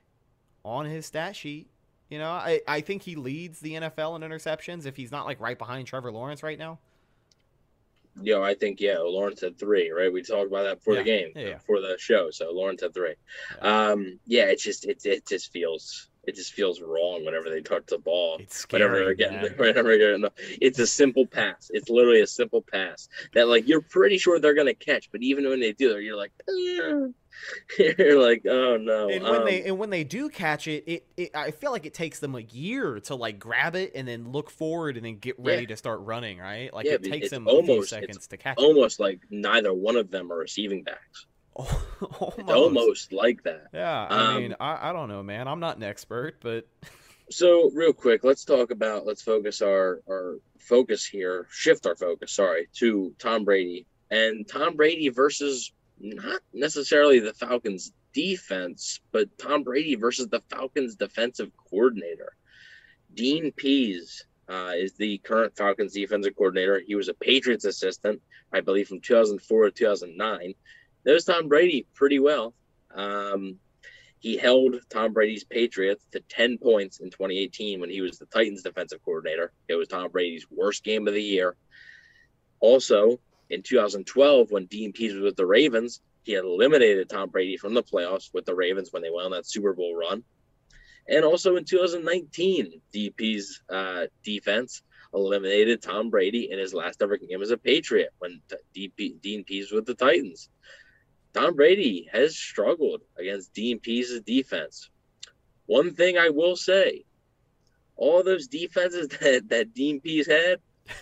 on his stat sheet. You know, I, I think he leads the NFL in interceptions if he's not like right behind Trevor Lawrence right now. know, I think yeah, Lawrence had three, right? We talked about that before Yeah. the game, Yeah, yeah. for the show. So Lawrence had three. Um, yeah, it just it it just feels it just feels wrong whenever they touch the ball. It's Whenever scary. they're getting, man. whenever they're getting, it's a simple pass. It's literally a simple pass that like you're pretty sure they're gonna catch, but even when they do, you're like, "Eh." you're like, oh no. And when Um, they and when they do catch it, it, it I feel like it takes them a year to like grab it and then look forward and then get ready Yeah. to start running, right? Like Yeah, it takes them a few almost- seconds to catch it. almost like neither one of them are receiving backs. almost. Almost like that. Yeah, I Um, mean, I, I don't know, man. I'm not an expert, but So real quick, let's talk about let's focus our our focus here, shift our focus, sorry, to Tom Brady and Tom Brady versus not necessarily the Falcons defense, but Tom Brady versus the Falcons defensive coordinator. Dean Pees uh, is the current Falcons defensive coordinator. He was a Patriots assistant, I believe, from 2004 to 2009. Knows Tom Brady pretty well. Um, he held Tom Brady's Patriots to 10 points in 2018 when he was the Titans defensive coordinator. It was Tom Brady's worst game of the year. Also, in 2012, when Dean Pees was with the Ravens, he eliminated Tom Brady from the playoffs with the Ravens when they went on that Super Bowl run. And also in 2019, DP's uh, defense eliminated Tom Brady in his last ever game as a Patriot when DP, Dean Pees was with the Titans. Tom Brady has struggled against Pees's defense. One thing I will say, all those defenses that, that Pees had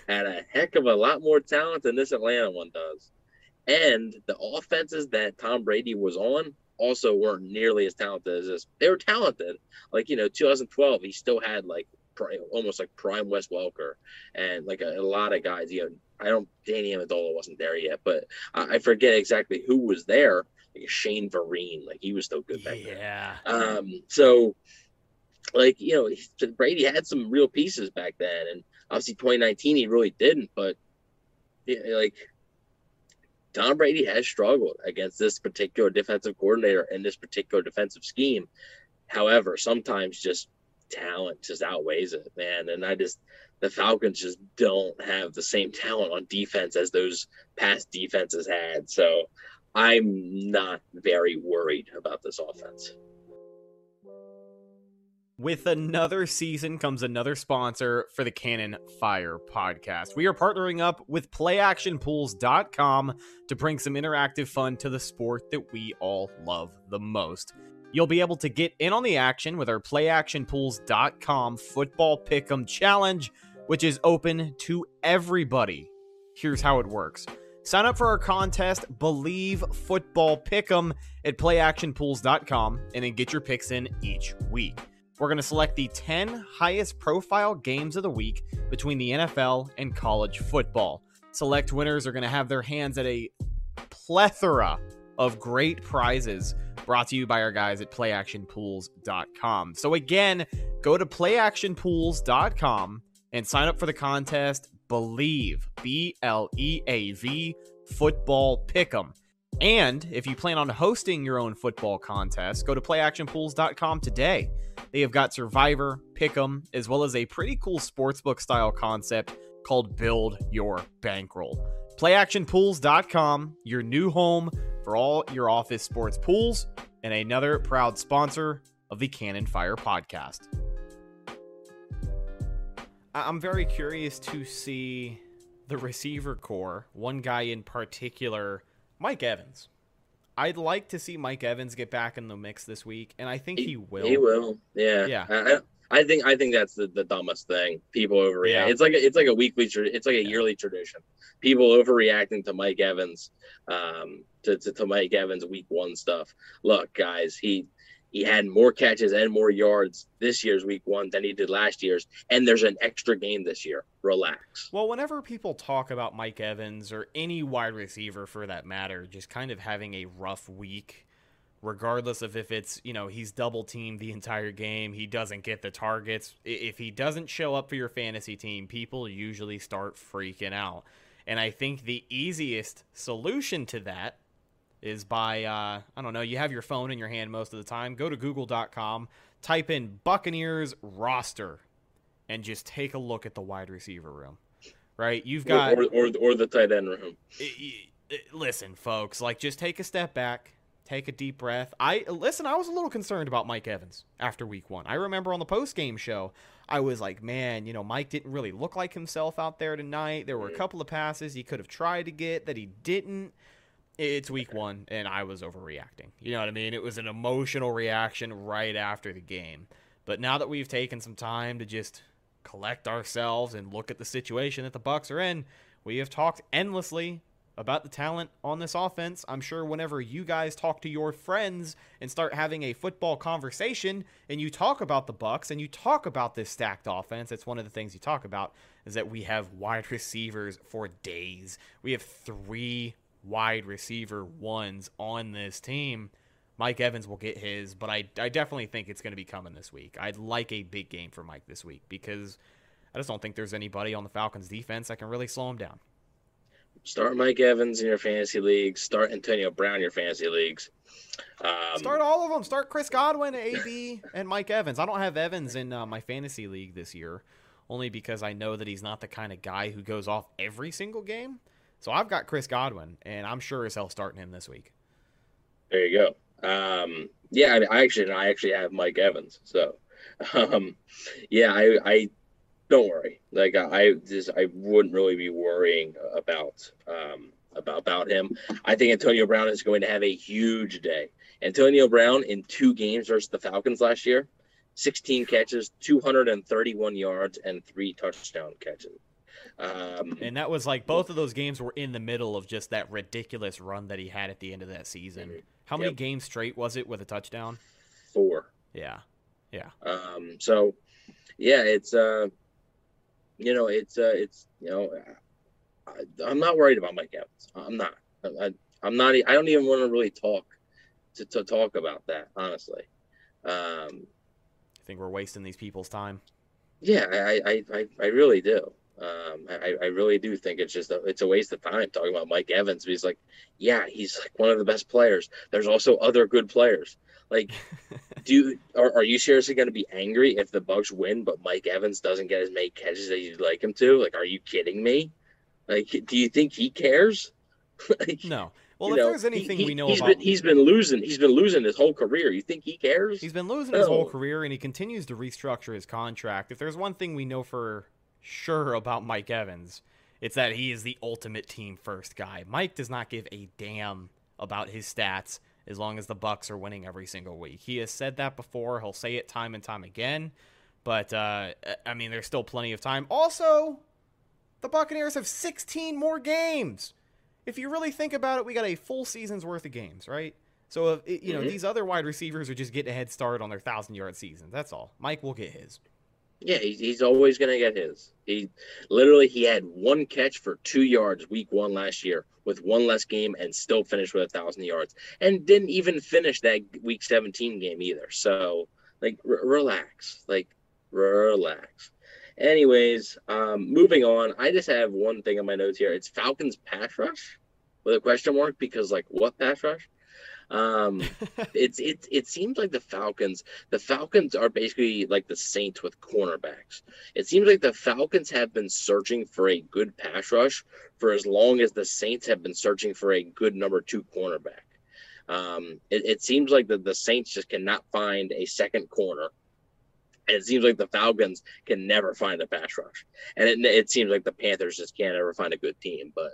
had a heck of a lot more talent than this Atlanta one does. And the offenses that Tom Brady was on also weren't nearly as talented as this. They were talented. Like, you know, 2012, he still had like almost like prime Wes Welker and like a, a lot of guys, you know, I don't, Danny Amendola wasn't there yet, but I, I forget exactly who was there. Like Shane Vereen, like he was still good back then. yeah, Um, so, like you know, Brady had some real pieces back then, and obviously 2019 he really didn't. But yeah, like Tom Brady has struggled against this particular defensive coordinator and this particular defensive scheme. However, sometimes just talent just outweighs it, man. And I just the Falcons just don't have the same talent on defense as those past defenses had. So I'm not very worried about this offense. With another season comes another sponsor for the Cannon Fire podcast. We are partnering up with playactionpools.com to bring some interactive fun to the sport that we all love the most. You'll be able to get in on the action with our playactionpools.com football pick'em challenge, which is open to everybody. Here's how it works. Sign up for our contest, Bleav Football Pick'em at playactionpools.com, and then get your picks in each week. We're going to select the 10 highest profile games of the week between the NFL and college football. Select winners are going to have their hands at a plethora of great prizes brought to you by our guys at playactionpools.com. So again, go to playactionpools.com and sign up for the contest Bleav B L E A V football pick'em. And if you plan on hosting your own football contest, go to playactionpools.com today. They have got Survivor, Pick'em, as well as a pretty cool sportsbook style concept called Build Your Bankroll. Playactionpools.com, your new home for all your office sports pools, and another proud sponsor of the Cannon Fire podcast. I'm very curious to see the receiver corps, one guy in particular, Mike Evans. I'd like to see Mike Evans get back in the mix this week, and I think he, will. He will. Yeah. Yeah. I, I- think I think that's the, the dumbest thing. People overreact. Yeah. It's like a, it's like a weekly. It's like a yearly tradition. People overreacting to Mike Evans, um, to, to to Mike Evans week one stuff. Look, guys, he He had more catches and more yards this year's week one than he did last year's, and there's an extra game this year. Relax. Well, whenever people talk about Mike Evans or any wide receiver for that matter, just kind of having a rough week, regardless of if it's, you know, he's double teamed the entire game, he doesn't get the targets. If he doesn't show up for your fantasy team, people usually start freaking out. And I think the easiest solution to that is by uh, I don't know, you have your phone in your hand most of the time. Go to google.com, type in Buccaneers roster, and just take a look at the wide receiver room. Right? You've got or or, or the tight end room. listen, folks, like just take a step back, take a deep breath. I listen, I was a little concerned about Mike Evans after week 1. I remember on the post-game show, I was like, man, you know, Mike didn't really look like himself out there tonight. There were a mm. couple of passes he could have tried to get that he didn't it's week one and I was overreacting. You know what I mean? It was an emotional reaction right after the game. But now that we've taken some time to just collect ourselves and look at the situation that the Bucks are in, we have talked endlessly about the talent on this offense. I'm sure whenever you guys talk to your friends and start having a football conversation and you talk about the Bucks and you talk about this stacked offense, it's one of the things you talk about is that we have wide receivers for days. We have three wide receiver ones on this team. Mike Evans will get his, but I, I definitely think it's going to be coming this week. I'd like a big game for Mike this week because I just don't think there's anybody on the Falcons defense that can really slow him down. Start Mike Evans in your fantasy leagues. Start Antonio Brown in your fantasy leagues. Um, Start all of them. Start Chris Godwin, AB, and Mike Evans. I don't have Evans in uh, my fantasy league this year, only because I know that he's not the kind of guy who goes off every single game. So I've got Chris Godwin, and I'm sure as hell starting him this week. There you go. Um, yeah, I, mean, I actually I actually have Mike Evans. So, um, yeah, I, I don't worry. Like I just I wouldn't really be worrying about um, about about him. I think Antonio Brown is going to have a huge day. Antonio Brown in two games versus the Falcons last year, 16 catches, 231 yards, and three touchdown catches. Um, and that was like both of those games were in the middle of just that ridiculous run that he had at the end of that season. Mm-hmm. How many yep. games straight was it with a touchdown? Four. Yeah. Yeah. Um, so yeah, it's uh you know, it's uh it's you know I, am not worried about Mike Evans. I'm not. I, am not I don't even want to really talk to, to talk about that, honestly. Um I think we're wasting these people's time. Yeah, I I, I, I really do. Um, I, I really do think it's just a, it's a waste of time talking about Mike Evans. He's like, yeah, he's like one of the best players. There's also other good players. Like, do you, are, are you seriously going to be angry if the Bucs win, but Mike Evans doesn't get as many catches as you'd like him to? Like, are you kidding me? Like, do you think he cares? like, no. Well, if know, there's anything he, we know he's about, been, he's been losing. He's been losing his whole career. You think he cares? He's been losing no. his whole career, and he continues to restructure his contract. If there's one thing we know for sure about Mike Evans. It's that he is the ultimate team first guy. Mike does not give a damn about his stats as long as the Bucks are winning every single week. He has said that before. He'll say it time and time again. But uh, I mean, there's still plenty of time. Also, the Buccaneers have 16 more games. If you really think about it, we got a full season's worth of games, right? So if you know mm-hmm. these other wide receivers are just getting a head start on their thousand yard season. That's all. Mike will get his. Yeah, he's, he's always going to get his. He literally he had one catch for two yards week one last year with one less game and still finished with a thousand yards and didn't even finish that week 17 game either. So like r- relax, like relax. Anyways, um, moving on. I just have one thing on my notes here. It's Falcons pass rush with a question mark because like what pass rush? Um, it's it it seems like the Falcons. The Falcons are basically like the Saints with cornerbacks. It seems like the Falcons have been searching for a good pass rush for as long as the Saints have been searching for a good number two cornerback. Um, it, it seems like the, the Saints just cannot find a second corner. And it seems like the Falcons can never find a pass rush, and it, it seems like the Panthers just can't ever find a good team. But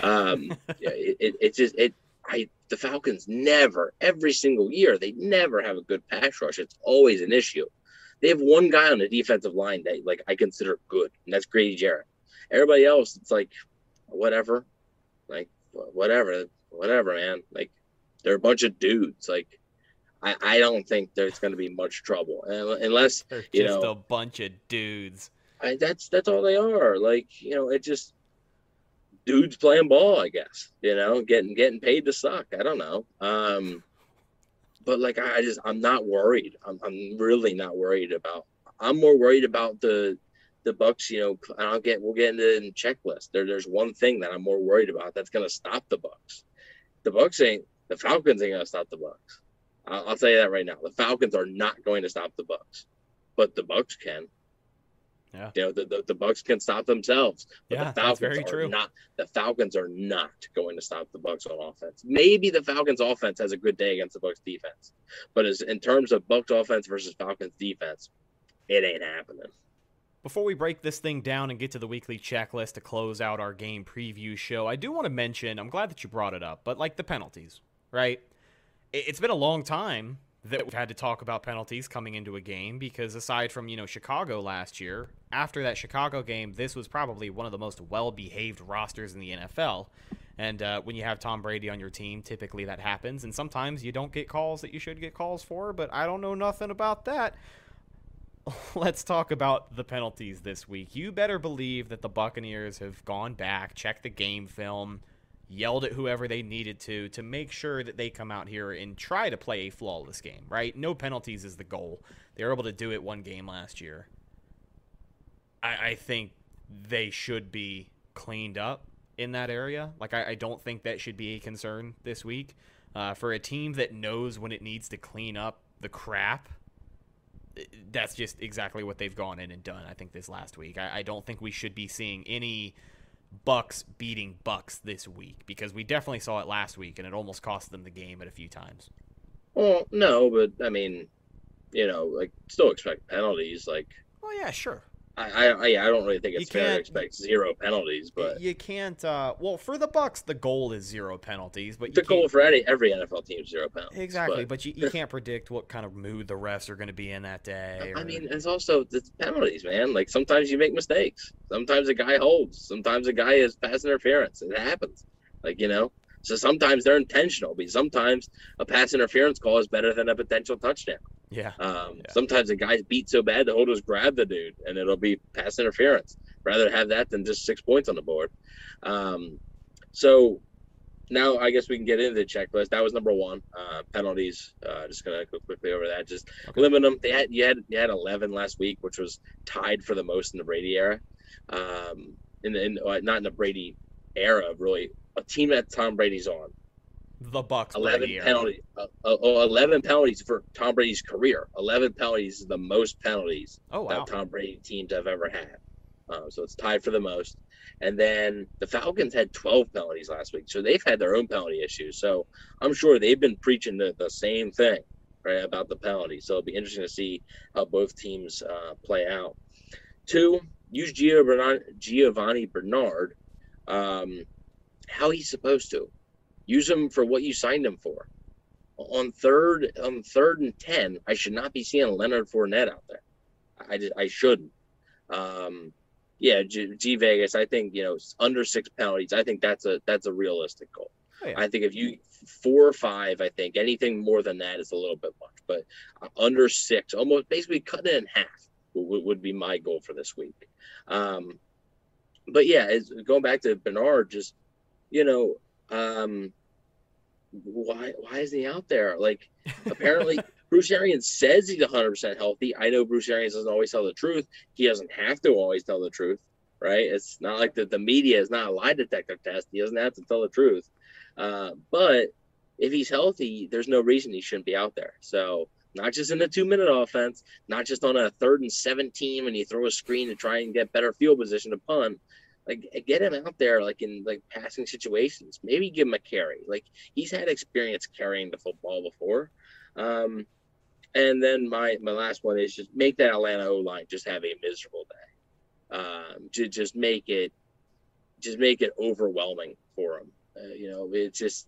um, it, it, it just it I the Falcons never, every single year, they never have a good pass rush. It's always an issue. They have one guy on the defensive line that like I consider good, and that's Grady Jarrett. Everybody else, it's like whatever, like whatever, whatever, man. Like they're a bunch of dudes. Like I, I don't think there's going to be much trouble unless They're you just know a bunch of dudes. I, that's that's all they are. Like you know, it just dudes playing ball. I guess you know, getting getting paid to suck. I don't know. Um, but like I, just I'm not worried. I'm I'm really not worried about. I'm more worried about the the Bucks. You know, and I'll get we'll get into the checklist. There there's one thing that I'm more worried about that's to stop the Bucks. The Bucks ain't the Falcons ain't to stop the Bucks. I'll, I'll tell you that right now. The Falcons are not going to stop the Bucks, but the Bucks can. Yeah. You know, the, the, the Bucks can stop themselves. But Yeah, the that's Falcons very are true. not the Falcons are not going to stop the Bucks on offense. Maybe the Falcons offense has a good day against the Bucks defense. But as in terms of Bucks offense versus Falcons defense, it ain't happening. Before we break this thing down and get to the weekly checklist to close out our game preview show, I do want to mention I'm glad that you brought it up, but like the penalties, right? It's been a long time that we've had to talk about penalties coming into a game because aside from, you know, Chicago last year, after that Chicago game, this was probably one of the most well behaved rosters in the NFL. And uh, when you have Tom Brady on your team, typically that happens. And sometimes you don't get calls that you should get calls for, but I don't know nothing about that let's talk about the penalties this week. You better believe that the Buccaneers have gone back, checked the game film, yelled at whoever they needed to to make sure that they come out here and try to play a flawless game, right? No penalties is the goal. They were able to do it one game last year. I, I think they should be cleaned up in that area. Like, I, I don't think that should be a concern this week. Uh, for a team that knows when it needs to clean up the crap that's just exactly what they've gone in and done. I think this last week. I, I don't think we should be seeing any Bucks beating Bucks this week because we definitely saw it last week and it almost cost them the game at a few times. Well, no, but I mean, you know, like still expect penalties. Like Oh yeah, sure. I, I, I I don't really think it's fair to expect zero penalties, but you can't. Uh, well, for the Bucks, the goal is zero penalties, but the goal for any every NFL team is zero penalties. exactly. But, But you, you can't predict what kind of mood the refs are going to be in that day. I mean, it's also the penalties, man. Like sometimes you make mistakes. Sometimes a guy holds. Sometimes a guy is pass interference. It happens. Like you know. So sometimes they're intentional, but sometimes a pass interference call is better than a potential touchdown. Yeah, Um, Yeah. Sometimes a guy's beat so bad the holders grab the dude, and it'll be pass interference. Rather have that than just six points on the board. Um, so now I guess we can get into the checklist. That was number one. Uh, penalties. Uh, just gonna go quickly over that. Just Okay. limit them. They had you had you had eleven last week, which was tied for the most in the Brady era. Um, in the in, uh, not in the Brady era, really. A team that Tom Brady's on. The Bucks. 11 penalties. Uh, uh, uh, 11 penalties for Tom Brady's career. 11 penalties is the most penalties Oh wow. that Tom Brady teams have ever had. Um, so it's tied for the most. And then the Falcons had 12 penalties last week. So they've had their own penalty issues. So I'm sure they've been preaching the, the same thing, right, about the penalties. So it'll be interesting to see how both teams uh, play out. Two, use Giovanni Bernard um, how he's supposed to. Use him for what you signed him for. On third, on third and ten, I should not be seeing Leonard Fournette out there. I just, I shouldn't. Um, yeah, G, G Vegas. I think you know under six penalties. I think that's a that's a realistic goal. Oh, yeah. I think if you four or five, I think anything more than that is a little bit much. But uh, under six, almost basically cut it in half would, would be my goal for this week. Um, but yeah, going back to Bernard, just you know, um, why why isn't he out there? Like apparently Bruce Arians says he's 100 percent healthy. I know Bruce Arians doesn't always tell the truth. He doesn't have to always tell the truth, right? It's not like the, the media is not a lie detector test. He doesn't have to tell the truth. Uh, but if he's healthy, there's no reason he shouldn't be out there. So not just in a two minute offense, not just on a third and 17 when you throw a screen to try and get better field position to punt. Like get him out there, like in like passing situations. Maybe give him a carry. Like he's had experience carrying the football before. Um, and then my my last one is just make that Atlanta O line just have a miserable day. Um, to just make it, just make it overwhelming for them. Uh, you know, it's just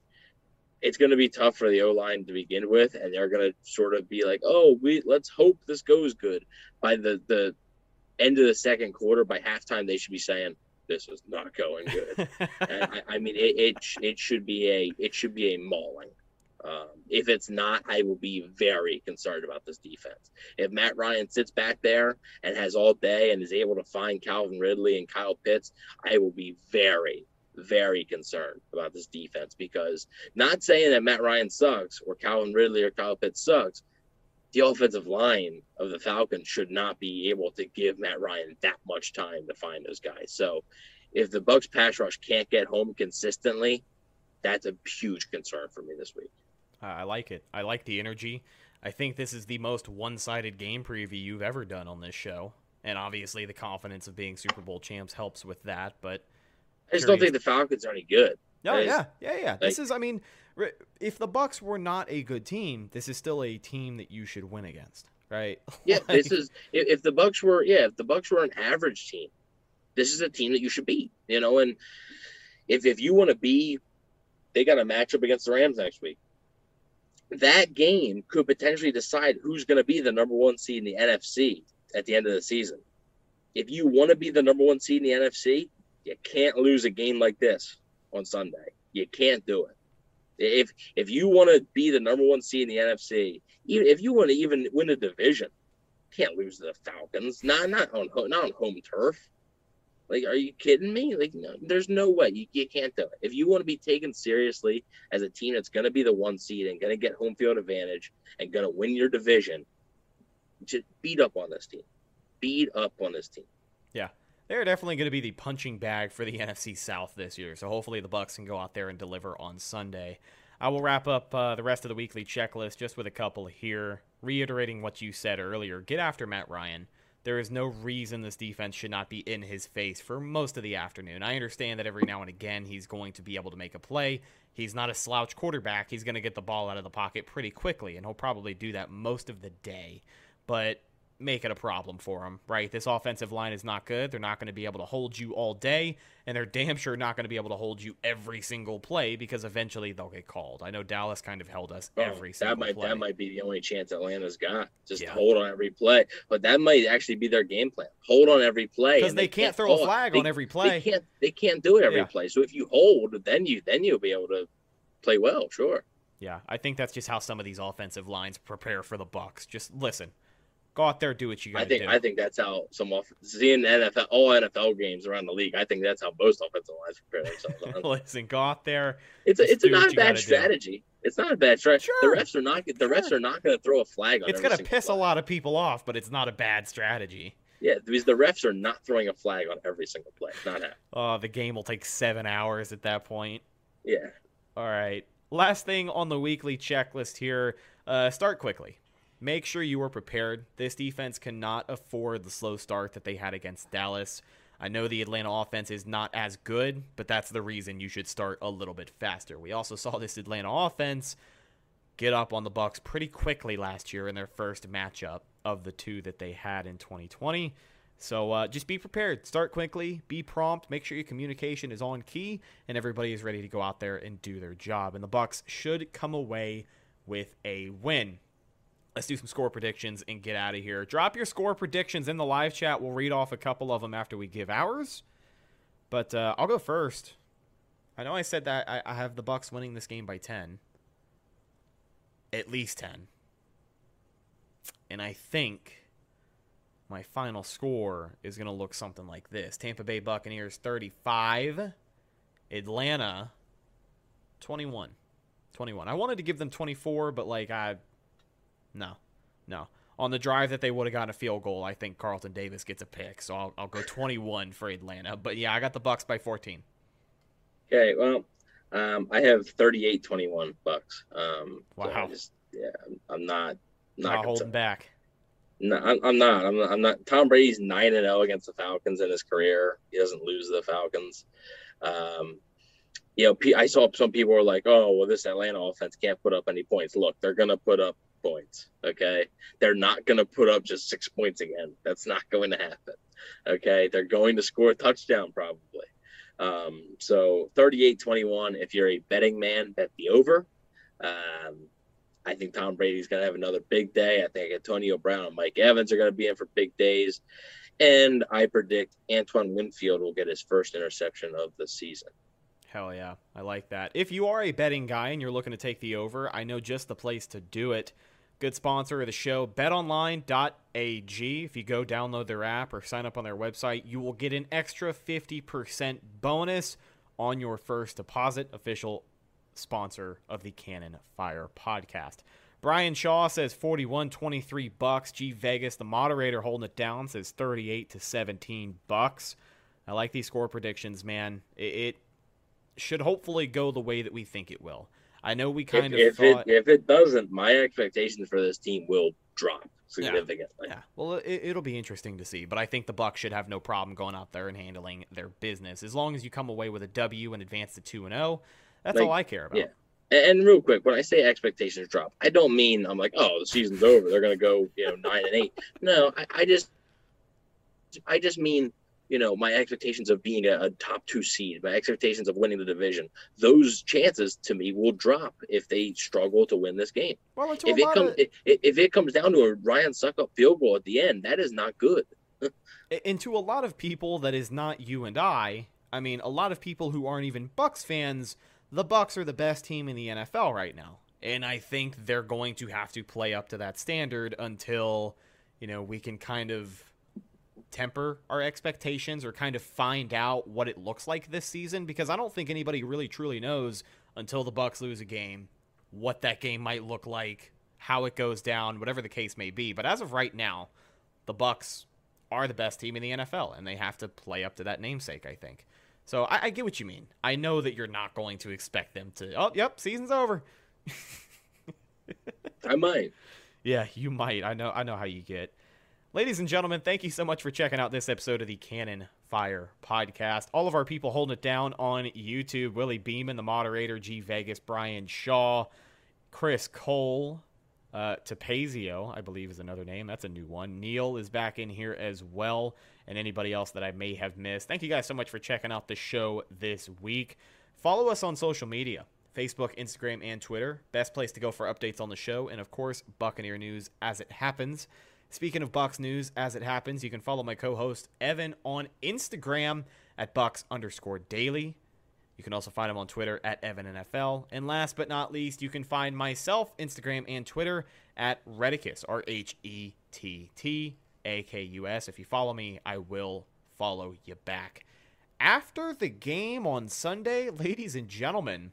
it's going to be tough for the O line to begin with, and they're going to sort of be like, "Oh, we let's hope this goes good." By the the end of the second quarter, by halftime, they should be saying, "This is not going good." I, I mean, it, it it should be a it should be a mauling. Um, if it's not, I will be very concerned about this defense. If Matt Ryan sits back there and has all day and is able to find Calvin Ridley and Kyle Pitts, I will be very, very concerned about this defense because not saying that Matt Ryan sucks or Calvin Ridley or Kyle Pitts sucks, the offensive line of the Falcons should not be able to give Matt Ryan that much time to find those guys. So if the Bucks pass rush can't get home consistently, that's a huge concern for me this week. I like it. I like the energy. I think this is the most one-sided game preview you've ever done on this show, and obviously the confidence of being Super Bowl champs helps with that. But I just don't think the Falcons are any good. No, yeah, yeah, yeah. This is, I mean, if the Bucks were not a good team, this is still a team that you should win against, right? Yeah, like, this is if the Bucks were, yeah, if the Bucks were an average team, this is a team that you should beat. You know, and if if you want to be, they got a matchup against the Rams next week that game could potentially decide who's going to be the number one seed in the NFC at the end of the season. If you want to be the number one seed in the NFC, you can't lose a game like this on Sunday. You can't do it. If if you want to be the number one seed in the NFC, even if you want to even win a division, can't lose to the Falcons. Not not on not on home turf. Like, are you kidding me? Like, no, there's no way you, you can't do it. If you want to be taken seriously as a team that's going to be the one seed and going to get home field advantage and going to win your division, just beat up on this team. Beat up on this team. Yeah, they're definitely going to be the punching bag for the NFC South this year. So hopefully the Bucks can go out there and deliver on Sunday. I will wrap up uh, the rest of the weekly checklist just with a couple here, reiterating what you said earlier. Get after Matt Ryan. There is no reason this defense should not be in his face for most of the afternoon. I understand that every now and again he's going to be able to make a play. He's not a slouch quarterback. He's going to get the ball out of the pocket pretty quickly, and he'll probably do that most of the day. But make it a problem for them, right? This offensive line is not good. They're not going to be able to hold you all day, and they're damn sure not going to be able to hold you every single play because eventually they'll get called. I know Dallas kind of held us oh, every single that might, play. That might be the only chance Atlanta's got. Just yeah. hold on every play. But that might actually be their game plan. Hold on every play. Because they, they, can't, throw a flag they, on every play. They can't they can't do it every yeah. play. So if you hold, then you then you'll be able to play well, sure. Yeah, I think that's just how some of these offensive lines prepare for the Bucks. Just listen, Go out there, do what you got to do. I think I think that's how some off seeing NFL all NFL games around the league. I think that's how most offensive lines prepare themselves. Listen, go out there. It's a, it's a not a bad strategy. Do. It's not a bad strategy. Sure. The refs are not the sure. refs are not going to throw a flag on. It. It's going to piss a lot of people off, but it's not a bad strategy. Yeah, because the refs are not throwing a flag on every single play. Not happening. Oh, the game will take seven hours at that point. Yeah. All right. Last thing on the weekly checklist here. Uh, start quickly make sure you are prepared. This defense cannot afford the slow start that they had against Dallas. I know the Atlanta offense is not as good, but that's the reason you should start a little bit faster. We also saw this Atlanta offense get up on the Bucks pretty quickly last year in their first matchup of the two that they had in 2020. So uh, just be prepared. Start quickly. Be prompt. Make sure your communication is on key, and everybody is ready to go out there and do their job. And the Bucks should come away with a win let's do some score predictions and get out of here. Drop your score predictions in the live chat. We'll read off a couple of them after we give ours. But uh, I'll go first. I know I said that I, I have the Bucks winning this game by ten, at least ten, and I think my final score is going to look something like this: Tampa Bay Buccaneers thirty-five, Atlanta 21. 21. I wanted to give them 24, but like I no, no. On the drive that they would have gotten a field goal, I think Carlton Davis gets a pick. So I'll, I'll go 21 for Atlanta. But yeah, I got the Bucks by 14. Okay, well, um, I have 38-21 Bucks. Um, wow. So just, yeah, I'm not not, not holding back. No, I'm, I'm not. I'm not. I'm not. Tom Brady's nine and zero oh against the Falcons in his career. He doesn't lose the Falcons. Um, you know, I saw some people were like, "Oh, well, this Atlanta offense can't put up any points." Look, they're gonna put up points. Okay. They're not going to put up just six points again. That's not going to happen. Okay. They're going to score a touchdown probably. Um, so 38 21, if you're a betting man, bet the over. Um, I think Tom Brady's going to have another big day. I think Antonio Brown and Mike Evans are going to be in for big days. And I predict Antoine Winfield will get his first interception of the season. Hell yeah. I like that. If you are a betting guy and you're looking to take the over, I know just the place to do it. Good sponsor of the show, betonline.ag. If you go download their app or sign up on their website, you will get an extra 50% bonus on your first deposit. Official sponsor of the Cannon Fire podcast. Brian Shaw says 41 23 bucks. G Vegas, the moderator holding it down, says 38 to 17 bucks. I like these score predictions, man. It, it should hopefully go the way that we think it will. I know we kind if, of if thought, it if it doesn't, my expectations for this team will drop significantly. yeah. Well, it, it'll be interesting to see, but I think the Bucks should have no problem going out there and handling their business as long as you come away with a W and advance to two and zero. That's Like, all I care about. yeah. And, and real quick, when I say expectations drop, I don't mean I'm like, oh, the season's over. They're gonna go, you know, nine and eight. No, I, I just, I just mean, you know, my expectations of being a, a top two seed, my expectations of winning the division, those chances to me will drop if they struggle to win this game. Well, If it comes, of, if, if it comes down to a Ryan Succop field goal at the end, that is not good. and to a lot of people that is not you and I, I mean, a lot of people who aren't even Bucks fans, the Bucks are the best team in the NFL right now. And I think they're going to have to play up to that standard until, you know, we can kind of temper our expectations or kind of find out what it looks like this season because I don't think anybody really truly knows until the Bucks lose a game what that game might look like, how it goes down, whatever the case may be. But as of right now, the Bucks are the best team in the NFL, and they have to play up to that namesake. I think. So I, I get what you mean. I know that you're not going to expect them to. Oh, yep, season's over. I might. Yeah, you might. I know. I know how you get. Ladies and gentlemen, thank you so much for checking out this episode of the Cannon Fire podcast. All of our people holding it down on YouTube: Willie Beeman, the moderator, G Vegas, Brian Shaw, Chris Cole, uh, Tapazio, I believe is another name. That's a new one. Neil is back in here as well, and anybody else that I may have missed. Thank you guys so much for checking out the show this week. Follow us on social media Facebook, Instagram, and Twitter. Best place to go for updates on the show, and of course, Buccaneer news as it happens. Speaking of Bucks news as it happens, you can follow my co-host Evan on Instagram at Bucks underscore daily. You can also find him on Twitter at EvanNFL. And last but not least, you can find myself, Instagram, and Twitter at Rhettakus, R H E T T A K U S. If you follow me, I will follow you back. After the game on Sunday, ladies and gentlemen,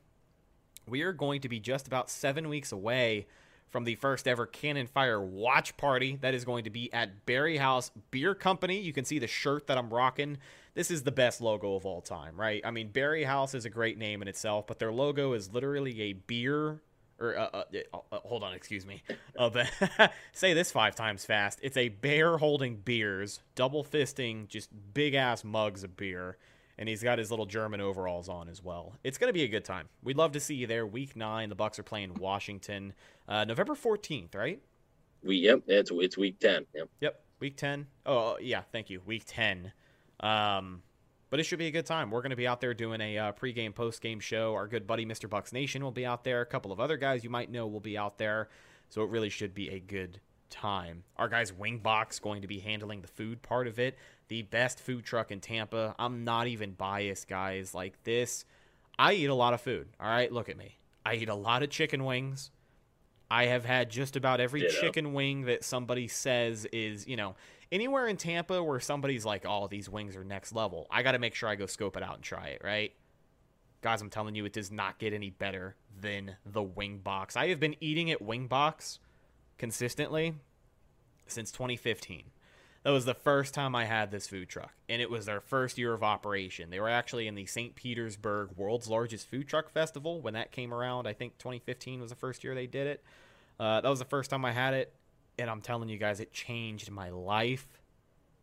we are going to be just about seven weeks away from the first ever Cannon Fire watch party that is going to be at Berry House Beer Company. You can see the shirt that I'm rocking. This is the best logo of all time, right? I mean, Berry House is a great name in itself, but their logo is literally a beer. Or uh, uh, uh, uh, hold on, excuse me. Say this five times fast. It's a bear holding beers, double fisting, just big ass mugs of beer and he's got his little German overalls on as well. It's going to be a good time. We'd love to see you there. Week nine, the Bucks are playing Washington, uh, November fourteenth, right? We yep, it's it's week ten. Yep. Yep, week ten. Oh yeah, thank you, week ten. Um, but it should be a good time. We're going to be out there doing a uh, pregame, postgame show. Our good buddy Mr. Bucks Nation will be out there. A couple of other guys you might know will be out there. So it really should be a good time. Our guys Wingbox going to be handling the food part of it. The best food truck in Tampa. I'm not even biased, guys. Like this, I eat a lot of food. All right, look at me. I eat a lot of chicken wings. I have had just about every Ditto. chicken wing that somebody says is, you know, anywhere in Tampa where somebody's like, "Oh, these wings are next level." I got to make sure I go scope it out and try it, right? Guys, I'm telling you, it does not get any better than the Wing Box. I have been eating at Wing Box consistently since 2015. That was the first time I had this food truck, and it was their first year of operation. They were actually in the St. Petersburg World's Largest Food Truck Festival when that came around. I think 2015 was the first year they did it. Uh, that was the first time I had it, and I'm telling you guys, it changed my life,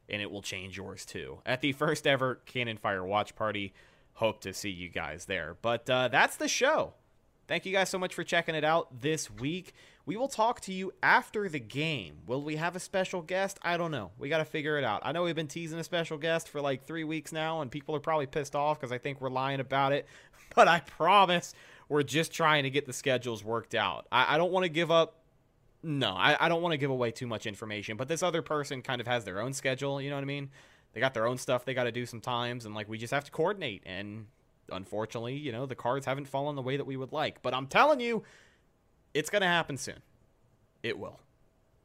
and it will change yours too. At the first ever Cannon Fire Watch Party, hope to see you guys there. But uh, that's the show. Thank you guys so much for checking it out this week. We will talk to you after the game. Will we have a special guest? I don't know. We got to figure it out. I know we've been teasing a special guest for like three weeks now, and people are probably pissed off because I think we're lying about it. But I promise we're just trying to get the schedules worked out. I, I don't want to give up. No, I, I don't want to give away too much information, but this other person kind of has their own schedule. You know what I mean? They got their own stuff they got to do sometimes, and like we just have to coordinate. And unfortunately, you know, the cards haven't fallen the way that we would like. But I'm telling you, it's going to happen soon. It will.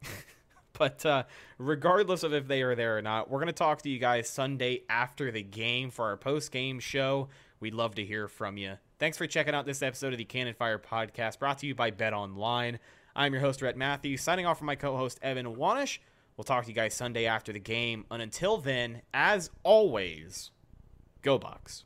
but uh, regardless of if they are there or not, we're going to talk to you guys Sunday after the game for our post game show. We'd love to hear from you. Thanks for checking out this episode of the Cannon Fire Podcast brought to you by Bet Online. I'm your host, Rhett Matthews, signing off from my co host, Evan Wanish. We'll talk to you guys Sunday after the game. And until then, as always, go Bucks.